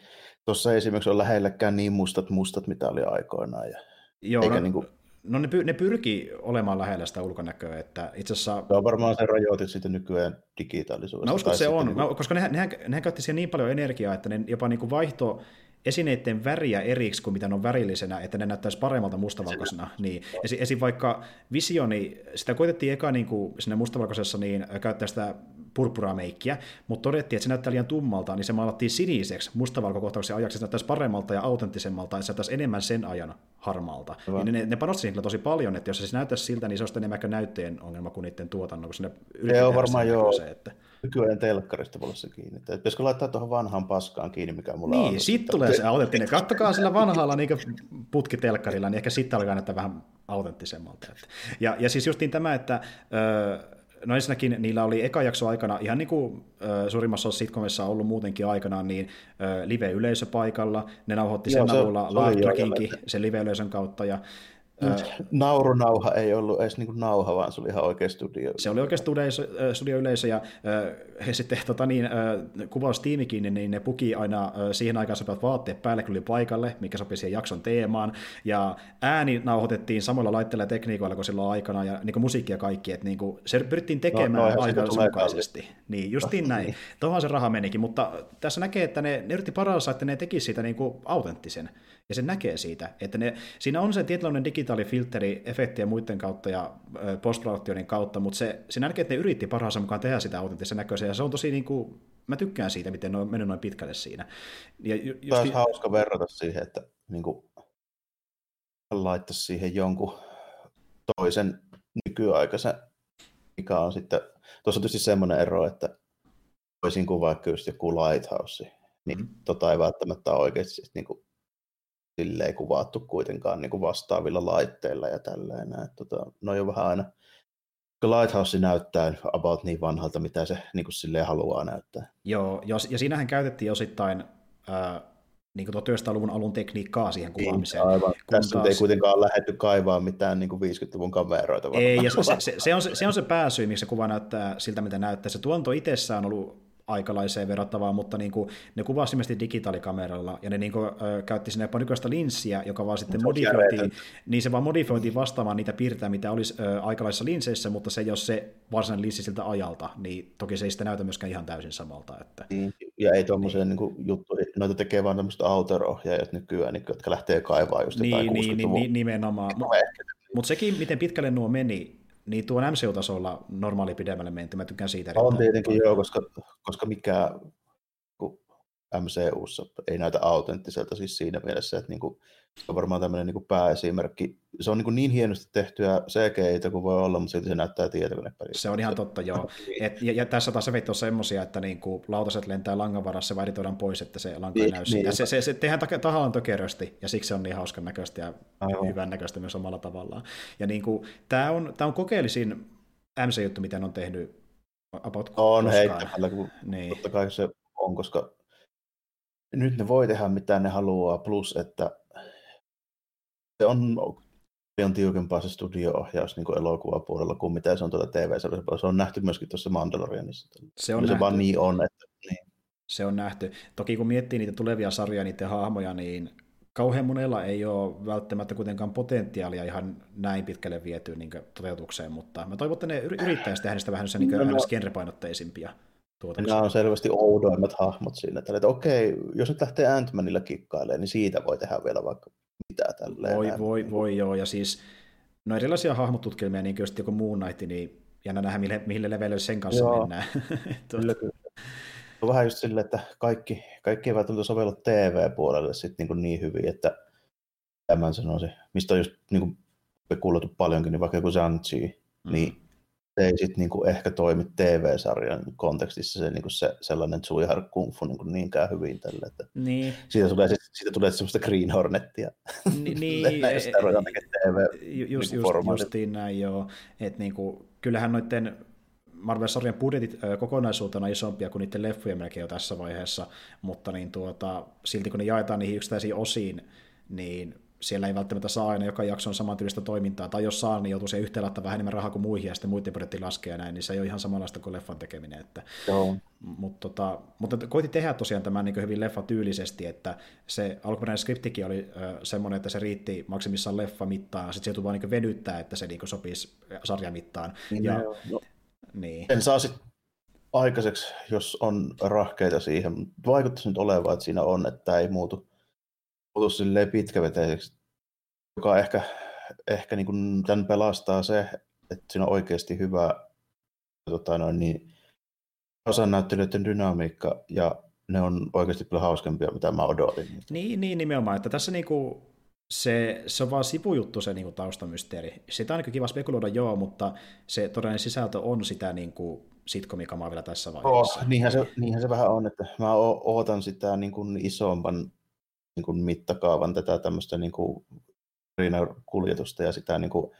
tuossa esimerkiksi on lähelläkään niin mustat mustat, mitä oli aikoinaan. Ja...
Joo, Eikä no, niin kuin... No ne, py, ne pyrkii olemaan lähellä sitä ulkonäköä, että itse asiassa...
Se on varmaan se rajoitus sitten nykyään digitaalisuudesta.
No uskon, se on, niin kuin... koska nehän, nehän, nehän käytti siihen niin paljon energiaa, että ne jopa niin kuin vaihto esineiden väriä eriksi kuin mitä ne on värillisenä, että ne näyttäisi paremmalta mustavalkoisena. Niin. Esi- esim. vaikka visioni, sitä koitettiin eka niin kuin sinne mustavalkoisessa niin käyttää sitä purppurameikkiä, mutta todettiin, että se näyttää liian tummalta, niin se maalattiin siniseksi mustavalkokohtauksen ajaksi, se näyttäisi paremmalta ja autenttisemmalta, että se näyttäisi enemmän sen ajan harmaalta. Niin ne, ne panosti kyllä tosi paljon, että jos se siis näyttäisi siltä, niin se olisi enemmän näytteen ongelma kuin niiden tuotannon, kun ne
yritetään varmaan joo. Se, että... Nykyään telkkarista voi olla se kiinni. Että pitäisikö laittaa tuohon vanhaan paskaan kiinni, mikä mulla
niin,
on.
Niin, sitten tulee se autenttinen. Kattokaa sillä vanhalla niin putkitelkkarilla, niin ehkä sitten alkaa näyttää vähän autenttisemmalta. Ja, ja siis justiin tämä, että no ensinnäkin niillä oli eka jakso aikana, ihan niin kuin äh, suurimmassa osassa sitcomissa on ollut muutenkin aikanaan, niin äh, live-yleisö paikalla, ne nauhoitti sen avulla live sen live-yleisön kautta, ja
Naurunauha ei ollut edes niin nauha, vaan se oli ihan oikea studio.
Se oli oikein studio, studioyleisö, ja he sitten tota niin, kuvaustiimikin, niin ne puki aina siihen aikaan sopivat vaatteet päälle, kun oli paikalle, mikä sopi siihen jakson teemaan, ja ääni nauhoitettiin samoilla laitteilla ja tekniikoilla kuin silloin aikana, ja niin musiikki ja kaikki, että niin kuin, se pyrittiin tekemään no, no, aikansa mukaisesti. Niin, justiin näin. niin. Tuohon se raha menikin, mutta tässä näkee, että ne, ne yritti paransa, että ne teki siitä niin kuin autenttisen. Ja se näkee siitä, että ne, siinä on se tietynlainen digitaalifilteri efektien muiden kautta ja postproduktionin kautta, mutta se, se näkee, että ne yritti parhaansa mukaan tehdä sitä autenttisen näköisen, ja se on tosi niin kuin, mä tykkään siitä, miten ne on mennyt noin pitkälle siinä.
Ja ju, just... Olisi hauska verrata siihen, että niin kuin, laittaisi siihen jonkun toisen nykyaikaisen, mikä on sitten, tuossa on tietysti semmoinen ero, että voisin kuin vaikka just joku Lighthouse, niin mm. tota ei välttämättä ole oikeasti niin kuin silleen kuvattu kuitenkaan niin kuin vastaavilla laitteilla ja tälleen. Että, tota, no jo vähän aina Lighthouse näyttää about niin vanhalta, mitä se niin kuin silleen haluaa näyttää.
Joo, ja siinähän käytettiin osittain äh, niin 1900-luvun alun tekniikkaa siihen niin, kuvaamiseen.
Aivan. Tässä taas... ei kuitenkaan lähdetty kaivaa mitään niin kuin 50-luvun kameroita.
Ei, ja se, se, se, on se, se on se pääsyy, miksi se kuva näyttää siltä, mitä näyttää. Se tuonto itsessään on ollut aikalaiseen verrattavaa, mutta niin kuin, ne kuvasi ilmeisesti digitaalikameralla, ja ne niin kuin, ö, käytti sinne jopa nykyistä linssiä, joka vaan sitten modifioitiin, niin se vaan modifioitiin vastaamaan niitä piirteitä, mitä olisi ö, aikalaisissa linseissä, mutta se jos se varsinainen linssi siltä ajalta, niin toki se ei sitä näytä myöskään ihan täysin samalta. Että...
Niin, ja ei tuommoisia niin. niin juttuja, noita tekee vaan tämmöistä autor-ohjaajat nykyään, niin, jotka lähtee kaivaa just
jotain niin, niin, niin, nimenomaan. Mutta sekin, miten pitkälle nuo meni, niin tuon MCU-tasolla normaali pidemmälle menty, mä tykkään siitä.
On tietenkin joo, koska, koska mikä MCUssa ei näytä autenttiselta siis siinä mielessä, että niin kuin, se on varmaan tämmöinen niin pääesimerkki. Se on niin, niin hienosti tehtyä CGI kuin voi olla, mutta silti se näyttää tietokonepelissä.
Se on ihan totta, joo. Et, ja, ja, tässä taas efekti on semmoisia, että niin kuin lautaset lentää langan varassa, vai editoidaan pois, että se lanka niin, näy niin, se, se, se, tehdään tahallaan tökerösti, ja siksi se on niin hauskan näköistä ja Aivan. hyvän näköistä myös omalla tavallaan. Ja niin kuin, tämä on, tämä on kokeellisin MC-juttu, mitä on tehnyt about
On heittämällä, kun niin. totta kai se on, koska nyt ne voi tehdä mitä ne haluaa, plus että se on paljon tiukempaa se studio-ohjaus niin elokuvapuolella kuin mitä se on tuolla tv -sarjassa. Se on nähty myöskin tuossa Mandalorianissa.
Se, on
se vaan niin on. Että, niin.
Se on nähty. Toki kun miettii niitä tulevia sarjoja, niiden hahmoja, niin kauhean monella ei ole välttämättä kuitenkaan potentiaalia ihan näin pitkälle vietyä niin toteutukseen, mutta mä toivon, että ne yrittäisi tehdä sitä vähän niin no, no. genrepainotteisimpia
Nämä on selvästi oudoimmat hahmot siinä, että, että okei, jos nyt lähtee Ant-Manilla kikkailemaan, niin siitä voi tehdä vielä vaikka mitä tälleen.
Voi,
näin.
voi, voi joo, ja siis no erilaisia hahmotutkelmia, niin kuin just joku Moon Knight, niin jännä nähdä, mille, mille leveille sen kanssa
Joo.
mennään. Tuota,
Kyllä, kyllä. On vähän just silleen, että kaikki, kaikki ei välttämättä sovellu TV-puolelle sit niin, niin hyvin, että tämän sanoisin, mistä on just niin kuin spekuloitu paljonkin, niin vaikka joku Shang-Chi,
Mm.
niin se ei sitten niin kuin ehkä toimi TV-sarjan kontekstissa se, niin kuin se sellainen Tsuihar Kung Fu niin kuin niinkään hyvin tälle, että
Niin,
siitä tulee, siitä tulee semmoista Green Hornettia.
ni, niin
sitä ruvetaan tekemään TV.
ju- just,
niinku
just, justiin näin joo, että niinku, kyllähän noiden Marvel-sarjan budjetit ö, kokonaisuutena isompia kuin niiden leffojen melkein jo tässä vaiheessa, mutta niin tuota, silti kun ne jaetaan niihin yksittäisiin osiin, niin siellä ei välttämättä saa aina joka jakson samantyylistä toimintaa, tai jos saa, niin joutuu siihen yhteen laittamaan vähän enemmän rahaa kuin muihin, ja sitten muiden budjetti laskee ja näin, niin se ei ole ihan samanlaista kuin leffan tekeminen. Että,
Joo.
mutta, tota, mutta koitin tehdä tosiaan tämän niin hyvin leffatyylisesti, että se alkuperäinen skriptikin oli semmoinen, että se riitti maksimissaan leffa mittaan, sitten se joutui vaan niin venyttää, että se niin sopisi sarjamittaan.
Niin,
ja.
No,
niin.
sen saa sitten aikaiseksi, jos on rahkeita siihen. Vaikuttaisi nyt olevan, että siinä on, että tämä ei muutu, muutu silleen pitkäveteiseksi, joka ehkä, ehkä niin kuin tämän pelastaa se, että siinä on oikeasti hyvä tota noin, niin, osan näyttelijöiden dynamiikka ja ne on oikeasti paljon hauskempia, mitä mä odotin.
Niin, niin nimenomaan, että tässä niinku se, se on vaan sivujuttu se niinku taustamysteeri. Sitä on niinku kiva spekuloida joo, mutta se todellinen sisältö on sitä niinku sitcom-kamaa vielä tässä vaiheessa.
Oh, niinhän, se, niinhän se vähän on, että mä ootan sitä niin kuin isomman niin kuin mittakaavan tätä tämmöistä niin kuin kuljetusta ja sitä, niin kuin,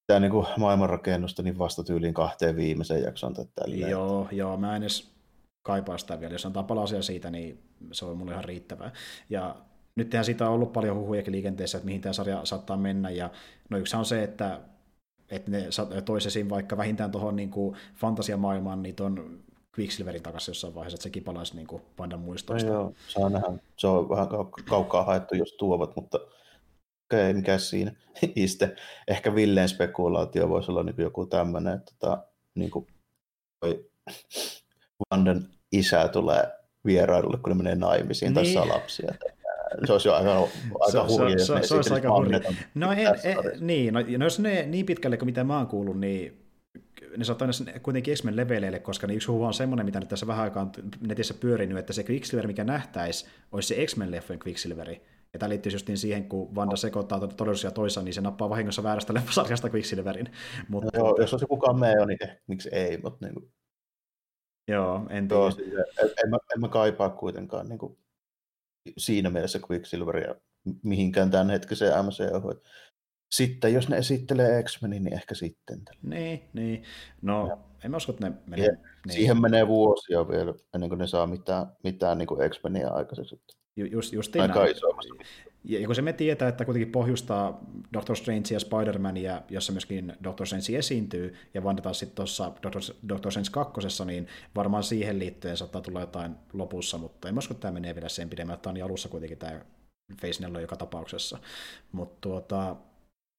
sitä niin kuin maailmanrakennusta niin vasta tyyliin kahteen viimeiseen jaksoon tälleen.
Joo, joo, mä en edes kaipaa sitä vielä. Jos antaa palasia siitä, niin se on mulle ihan riittävää. Ja nythän siitä on ollut paljon huhujakin liikenteessä, että mihin tämä sarja saattaa mennä. Ja no yksi on se, että, että ne sa- toisi esiin vaikka vähintään tuohon niin fantasiamaailmaan, niin ton Quicksilverin takaisin jossain vaiheessa, että sekin palaisi niin Pandan
No
muistoista.
joo, saa nähdä. Se on vähän kau- kaukaa haettu, jos tuovat, mutta okei, okay, mikä siinä. Iste. Ehkä Villeen spekulaatio voisi olla niin kuin joku tämmöinen, että tota, niin kuin toi Vandan isä tulee vierailulle, kun ne menee naimisiin tai
Niin.
saa lapsia. Se olisi jo aika, aika
Se- se-
jos
se-
ne
se olisi aika hurja.
Vanneton
No, en, en, niin, no, no jos ne niin pitkälle kuin mitä mä oon kuullut, niin ne saattaa mennä kuitenkin X-Men leveleille, koska niin yksi huhu on semmoinen, mitä nyt tässä vähän aikaa on netissä pyörinyt, että se Quicksilver, mikä nähtäisi, olisi se X-Men-leffojen Quicksilveri. Ja tämä liittyy just niin siihen, kun Vanda sekoittaa tuota todellisuus ja toisa, niin se nappaa vahingossa väärästä leffasarjasta Quicksilverin. Mutta,
No Joo, jos olisi joku cameo, niin eh, miksi ei, mutta niin kuin,
joo, en tiedä.
joo, siis, en, en, mä, en mä kaipaa kuitenkaan niin kuin, siinä mielessä Quicksilveria mihinkään tämän hetkiseen MCU. Sitten, jos ne esittelee X-Menin, niin ehkä sitten.
Niin, niin. No,
Joo.
en mä usko, että ne menee.
Siihen,
niin.
siihen menee vuosia vielä, ennen kuin ne saa mitään, mitään niin kuin X-Menia aikaiseksi.
Ju- Just, justiin
Aika isommassa.
Ja ja kun se me tietää, että kuitenkin pohjustaa Doctor Strange ja Spider-Mania, jossa myöskin Doctor Strange esiintyy, ja Wanda taas sitten tuossa Doctor, Doctor Strange 2, niin varmaan siihen liittyen saattaa tulla jotain lopussa, mutta en usko, että tämä menee vielä sen pidemmän, tämä on niin alussa kuitenkin tämä Phase 4 joka tapauksessa. Mutta tuota,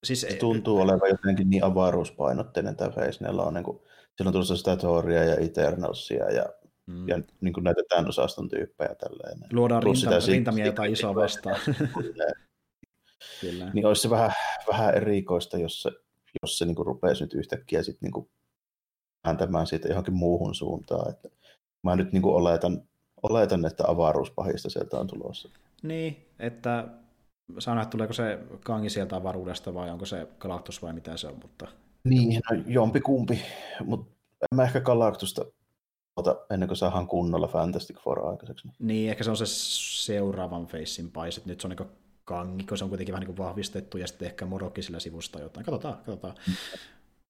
siis
Se tuntuu olevan jotenkin niin avaruuspainotteinen tämä Phase 4 on. Niin kuin, siellä on tulossa sitä Thoria ja Eternalsia ja,
mm,
ja niin kuin näitä tämän osaston tyyppejä. Tälleen.
luodaan
plus
rinta,
sitä
rintamia jotain isoa vastaan.
Kyllä. Niin olisi se vähän, vähän erikoista, jos se, jos se niin kuin rupeaisi nyt yhtäkkiä sit niin kuin ääntämään siitä johonkin muuhun suuntaan. Että mä nyt niin kuin oletan, oletan, että avaruuspahista sieltä on tulossa.
Niin, että saa nähdä, tuleeko se kangi sieltä avaruudesta vai onko se Galactus vai mitä se on, mutta
Niin, no jompi kumpi, mutta en mä ehkä Galactusta ota ennen kuin saadaan kunnolla Fantastic Four aikaiseksi.
Niin, ehkä se on se seuraavan facein pais, että nyt se on niin kangi, kun se on kuitenkin vähän niin vahvistettu, ja sitten ehkä Morokki sillä sivusta jotain. Katsotaan, katsotaan.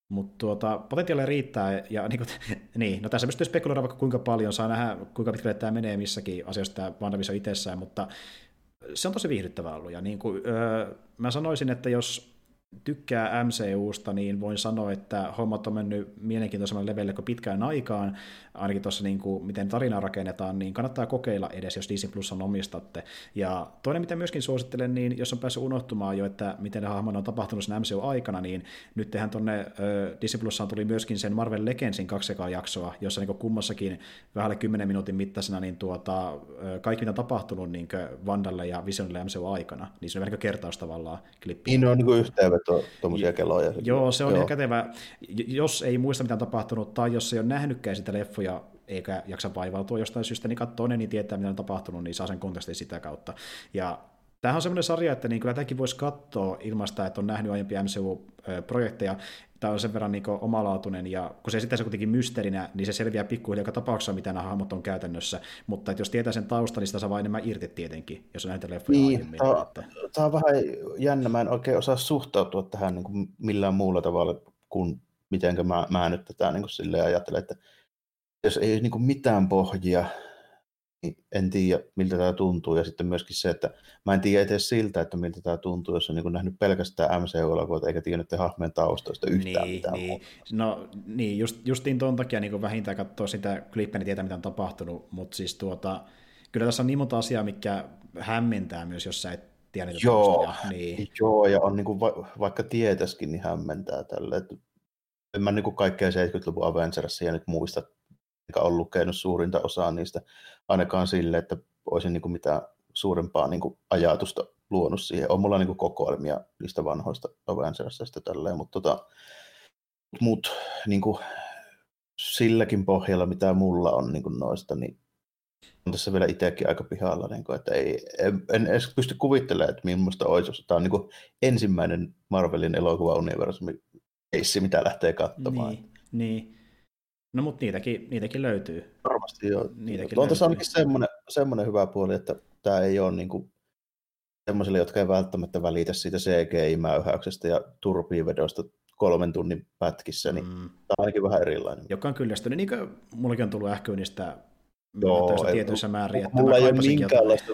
Mutta tuota, potentiaalia riittää, ja niin, kuin, niin, no tässä pystyy spekuloida vaikka kuinka paljon, saa nähdä kuinka pitkälle tämä menee missäkin asioissa tämä WandaVision itsessään, mutta se on tosi viihdyttävää ollut, ja niin kuin, öö, mä sanoisin, että jos tykkää MCUsta, niin voin sanoa, että hommat on mennyt mielenkiintoisemmalle levelle kuin pitkään aikaan, ainakin tuossa niin kuin, miten tarinaa rakennetaan, niin kannattaa kokeilla edes, jos Disney Plus on omistatte. Ja toinen, mitä myöskin suosittelen, niin jos on päässyt unohtumaan jo, että miten ne hahmon on tapahtunut sen MCU-aikana, niin nyt tehän tuonne Disney Plusaan tuli myöskin sen Marvel Legendsin kaksi jaksoa, jossa niin kummassakin vähän 10 minuutin mittaisena niin tuota, äh, kaikki mitä on tapahtunut niin Vandalle ja Visionille MCU-aikana, niin se on vähän niin kertaus tavallaan klippi.
Niin on niin yhteenveto tuommoisia keloja.
Joo, se on Joo. ihan kätevä. Jos ei muista mitä on tapahtunut, tai jos ei ole nähnytkään sitä leffoja, eikä jaksa vaivautua jostain syystä, niin katsoo ne, niin tietää, mitä on tapahtunut, niin saa sen kontekstin sitä kautta. Ja Tämähän on semmoinen sarja, että niin kyllä tätäkin voisi katsoa ilmasta, että on nähnyt aiempia MCU-projekteja. Tämä on sen verran niin omalaatuinen, ja kun se sitten se kuitenkin mysteerinä, niin se selviää pikkuhiljaa joka tapauksessa, mitä nämä hahmot on käytännössä. Mutta että jos tietää sen taustan, niin sitä saa vain enemmän irti tietenkin, jos on näitä leffoja
niin, aiemmin. Tämä, että... tämä on vähän jännä, mä en oikein osaa suhtautua tähän niin kuin millään muulla tavalla kuin miten mä, mä nyt tätä niin kuin silleen ajattelen, että jos ei niin kuin mitään pohjia, niin en tiedä, miltä tämä tuntuu. Ja sitten myöskin se, että mä en tiedä edes siltä, että miltä tämä tuntuu, jos on niin nähnyt pelkästään MCU-elokuvat eikä tiedä niiden hahmojen taustoista yhtään
niin,
mitään.
Niin. No niin, just, justiin tuon takia niin vähintään katsoa sitä klippiä, niin tietää, mitä on tapahtunut, mutta siis tuota, kyllä tässä on niin monta asiaa, mikä hämmentää myös, jos sä et tiedä niitä
joo,
taustoja. Niin.
Joo, ja on niin kuin, va- vaikka tietäisikin, niin hämmentää tälle. En mä niin kuin kaikkea 70-luvun Avengersia nyt muista, ole lukenut suurinta osaa niistä, ainakaan sille, että olisin niin kuin mitään suurempaa niin kuin ajatusta luonut siihen. On mulla niin kuin kokoelmia niistä vanhoista Avengersista tälleen, mutta tota, mut, niin kuin, silläkin pohjalla, mitä mulla on niin kuin noista, niin on tässä vielä itsekin aika pihalla, niin kuin, että ei, en, en edes pysty kuvittelemaan, että millaista olisi, tämä on niin kuin ensimmäinen Marvelin elokuva-universumi mitä lähtee katsomaan.
Niin, niin. No mutta niitäkin, niitäkin löytyy.
Varmasti joo. Niitäkin on tässä ainakin semmoinen, semmoinen hyvä puoli, että tämä ei ole niin kuin semmoisille, jotka ei välttämättä välitä siitä CGI-mäyhäyksestä ja turpiivedosta kolmen tunnin pätkissä, niin mm. tämä on ainakin vähän erilainen.
Joka on kyllästynyt, niin kuin mullakin on tullut ähkyynistä Joo, tietyissä määrin.
Että mulla ei ole minkäänlaista,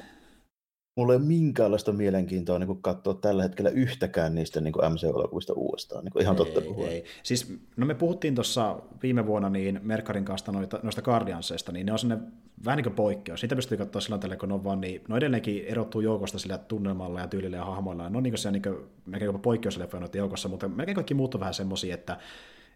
mulla ei ole minkäänlaista mielenkiintoa niin katsoa tällä hetkellä yhtäkään niistä niin MC-elokuvista uudestaan, niin ihan totta puhuen. Ei.
Siis, no me puhuttiin tuossa viime vuonna niin Merkarin kanssa noita, noista Guardiansista, niin ne on sellainen vähän niin kuin poikkeus. Niitä pystyy katsoa silloin tällä, kun ne on vaan, niin no edelleenkin erottuu joukosta sillä tunnelmalla ja tyylillä ja hahmoilla. Ne on niin kuin, niin kuin melkein jopa poikkeusleffoja noiden joukossa, mutta melkein kaikki muut on vähän semmoisia, että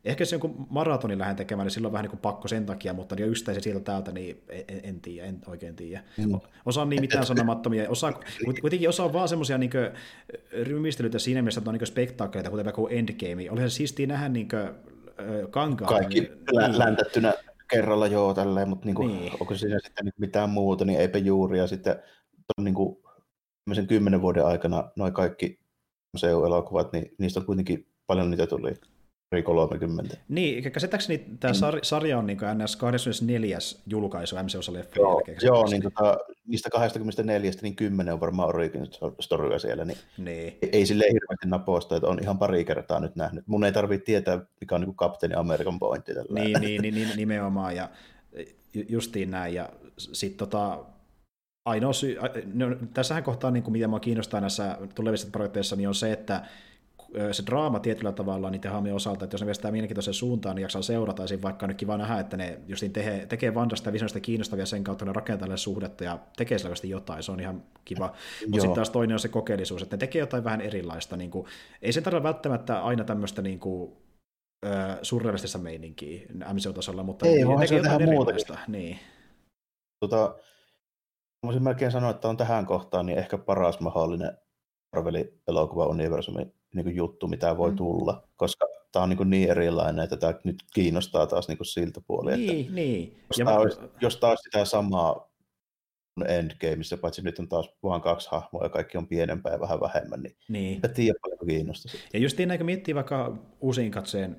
Ehkä se jonkun maratonin lähden tekemään, niin silloin vähän niin kuin pakko sen takia, mutta niin yksittäisiä sieltä täältä, niin en, en tiedä, en oikein tiedä. Mm. Osa on niin mitään sanomattomia, osa, kuitenkin osa on vaan semmoisia niin rymistelyitä siinä mielessä, että on niin spektaakkeleita, kuten vaikka Endgame. Oli se siistiä nähdä niin kuin, kankaan.
Kaikki niin. läntettynä kerralla joo tälleen, mutta niin kuin, niin. onko siinä sitten niin mitään muuta, niin eipä juuri. Ja sitten on niin kuin, kymmenen vuoden aikana noin kaikki elokuvat, niin niistä on kuitenkin paljon niitä tuli 30.
Niin, käsittääkseni tämä sar- sarja on niin NS 24. julkaisu mcu leffa
Joo, joo niin tota, niistä 24, niin 10 on varmaan origin storyja siellä, niin, niin. ei sille hirveästi napoista, että on ihan pari kertaa nyt nähnyt. Mun ei tarvitse tietää, mikä on niin kapteeni Amerikan pointti.
Tällä. Niin, niin, niin, niin, nimenomaan, ja justiin näin, ja sitten tota, ainoa syy, no, tässähän kohtaa, niin kuin mitä minua kiinnostaa näissä tulevissa projekteissa, niin on se, että se draama tietyllä tavalla niiden hahmojen osalta, että jos ne viestää mielenkiintoiseen suuntaan, niin jaksaa seurata, ja vaikka nyt kiva nähdä, että ne just tekee, tekee Vandasta ja Visionista kiinnostavia sen kautta, ne rakentaa suhdetta ja tekee selvästi jotain, se on ihan kiva. Mutta sitten taas toinen on se kokeellisuus, että ne tekee jotain vähän erilaista. Niin kuin, ei se tarvitse välttämättä aina tämmöistä niin kuin, surrealistista meininkiä MCU-tasolla, mutta
ei, ne tekee jotain erilaista.
Muutakin. Niin.
Tota, voisin melkein sanoa, että on tähän kohtaan niin ehkä paras mahdollinen Marvelin elokuva-universumi niin juttu, mitä voi mm. tulla, koska tämä on niin, niin erilainen, että tämä nyt kiinnostaa taas niin siltä puolelta.
Niin,
että
niin.
Jos, ja tämä olisi, jos tämä olisi sitä samaa Endgameissa, paitsi nyt on taas vain kaksi hahmoa ja kaikki on pienempää ja vähän vähemmän, niin, niin. en tiedä paljon kiinnostaa.
Ja just niin, kun miettii vaikka uusiin katseen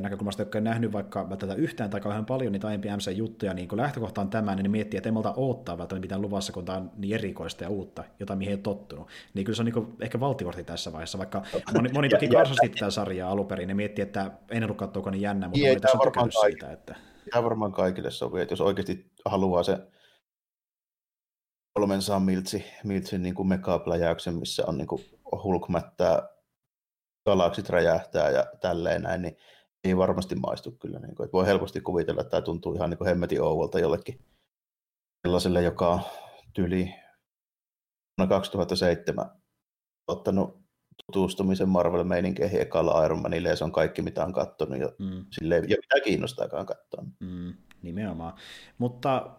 näkökulmasta, jotka on nähnyt vaikka tätä yhtään tai kauhean paljon niitä aiempia MC-juttuja, niin kun lähtökohta on tämä, niin miettii, että ei malta odottaa välttämättä mitään luvassa, kun tämä on niin erikoista ja uutta, jota mihin ei ole tottunut. Niin kyllä se on niin ehkä valtikortti tässä vaiheessa, vaikka moni, moni toki karsasti tätä sarjaa alun perin, ne miettii, että en ollut katsoa niin jännä, mutta
ei, tässä varmaan siitä. Että... Tämä varmaan kaikille sopii, että jos oikeasti haluaa se 300 miltsi, miltsi niin kuin megapläjäyksen, missä on niin kuin hulkmättää galaksit räjähtää ja tälleen näin, niin ei varmasti maistu kyllä. Niin kuin, että voi helposti kuvitella, että tämä tuntuu ihan niin kuin hemmetin ouvolta jollekin sellaiselle, joka tyli vuonna 2007 ottanut tutustumisen Marvel-meininkeihin ekalla Iron Manille, ja se on kaikki, mitä on katsonut, ja mm. sille ei mitä kiinnostaakaan katsoa.
Mm, nimenomaan. Mutta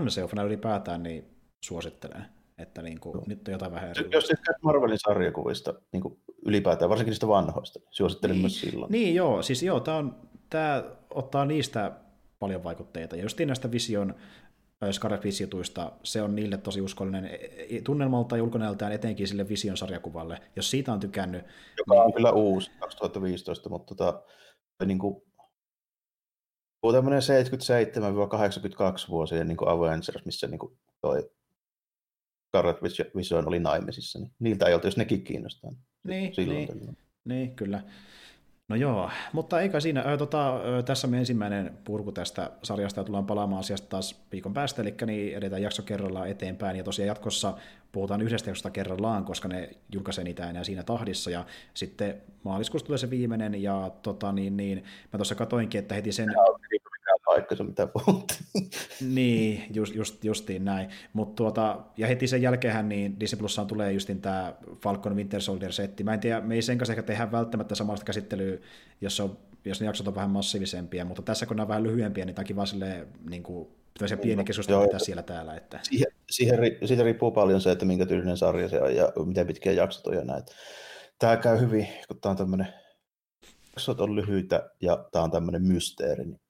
MCU-fana ylipäätään niin suosittelen, että niin kuin, no. nyt on jotain vähän eri.
Jos tykkäät Marvelin sarjakuvista niin kuin ylipäätään, varsinkin niistä vanhoista, niin suosittelen
niin,
myös silloin.
Niin joo, siis joo, tämä, on, tämä ottaa niistä paljon vaikutteita, ja justiin näistä Vision Scarlet Witch-jutuista, se on niille tosi uskollinen e, e, tunnelmalta ja ulkonäöltään etenkin sille Vision sarjakuvalle. Jos siitä on tykännyt...
Joka niin... on kyllä uusi 2015, mutta tota, niin kuin, tämmöinen 77-82 vuosien niin Avengers, missä niin kuin toi Scarlet Vision oli naimisissa, niin niiltä ei oltu, jos nekin kiinnostaa.
Niin, niin, niin, kyllä. No joo, mutta eikä siinä. Ö, tota, ö, tässä me ensimmäinen purku tästä sarjasta ja tullaan palaamaan asiasta taas viikon päästä, eli niin edetään jakso kerrallaan eteenpäin. Ja tosiaan jatkossa puhutaan yhdestä jaksosta kerrallaan, koska ne julkaisee niitä enää siinä tahdissa. Ja sitten maaliskuussa tulee se viimeinen, ja tota, niin, niin, mä tuossa katoinkin, että heti sen
paikkansa, mitä puhuttiin.
niin, just, just, justiin näin. Mut tuota, ja heti sen jälkeen niin Disney Plussaan tulee justin tämä Falcon Winter Soldier-setti. Mä en tiedä, me ei sen kanssa ehkä tehdä välttämättä samasta käsittelyä, jos, on, jos ne jaksot on vähän massiivisempia, mutta tässä kun ne on vähän lyhyempiä, niin tämä on kiva silleen, niin kuin, pieni keskustelu pitää siellä täällä. Että...
Siihen, siihen, siitä riippuu paljon se, että minkä tyylinen sarja se on ja miten pitkiä jaksot on ja näin. Tämä käy hyvin, kun tämä on tämmöinen jaksot on lyhyitä ja tämä on tämmöinen mysteeri, niin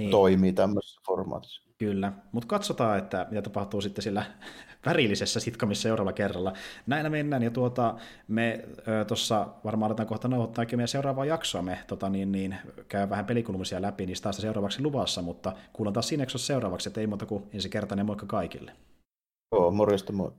niin. toimii tämmöisessä formaatissa.
Kyllä, mutta katsotaan, että mitä tapahtuu sitten sillä värillisessä sitkomissa seuraavalla kerralla. Näin mennään, ja tuota, me tuossa varmaan aletaan kohta nauhoittaa meidän seuraavaa jaksoa, me tota, niin, niin, käy vähän pelikulmisia läpi, niin taas seuraavaksi luvassa, mutta kuullaan taas siinä seuraavaksi, että ei muuta kuin ensi kertainen moikka kaikille.
Joo, morjesta moi.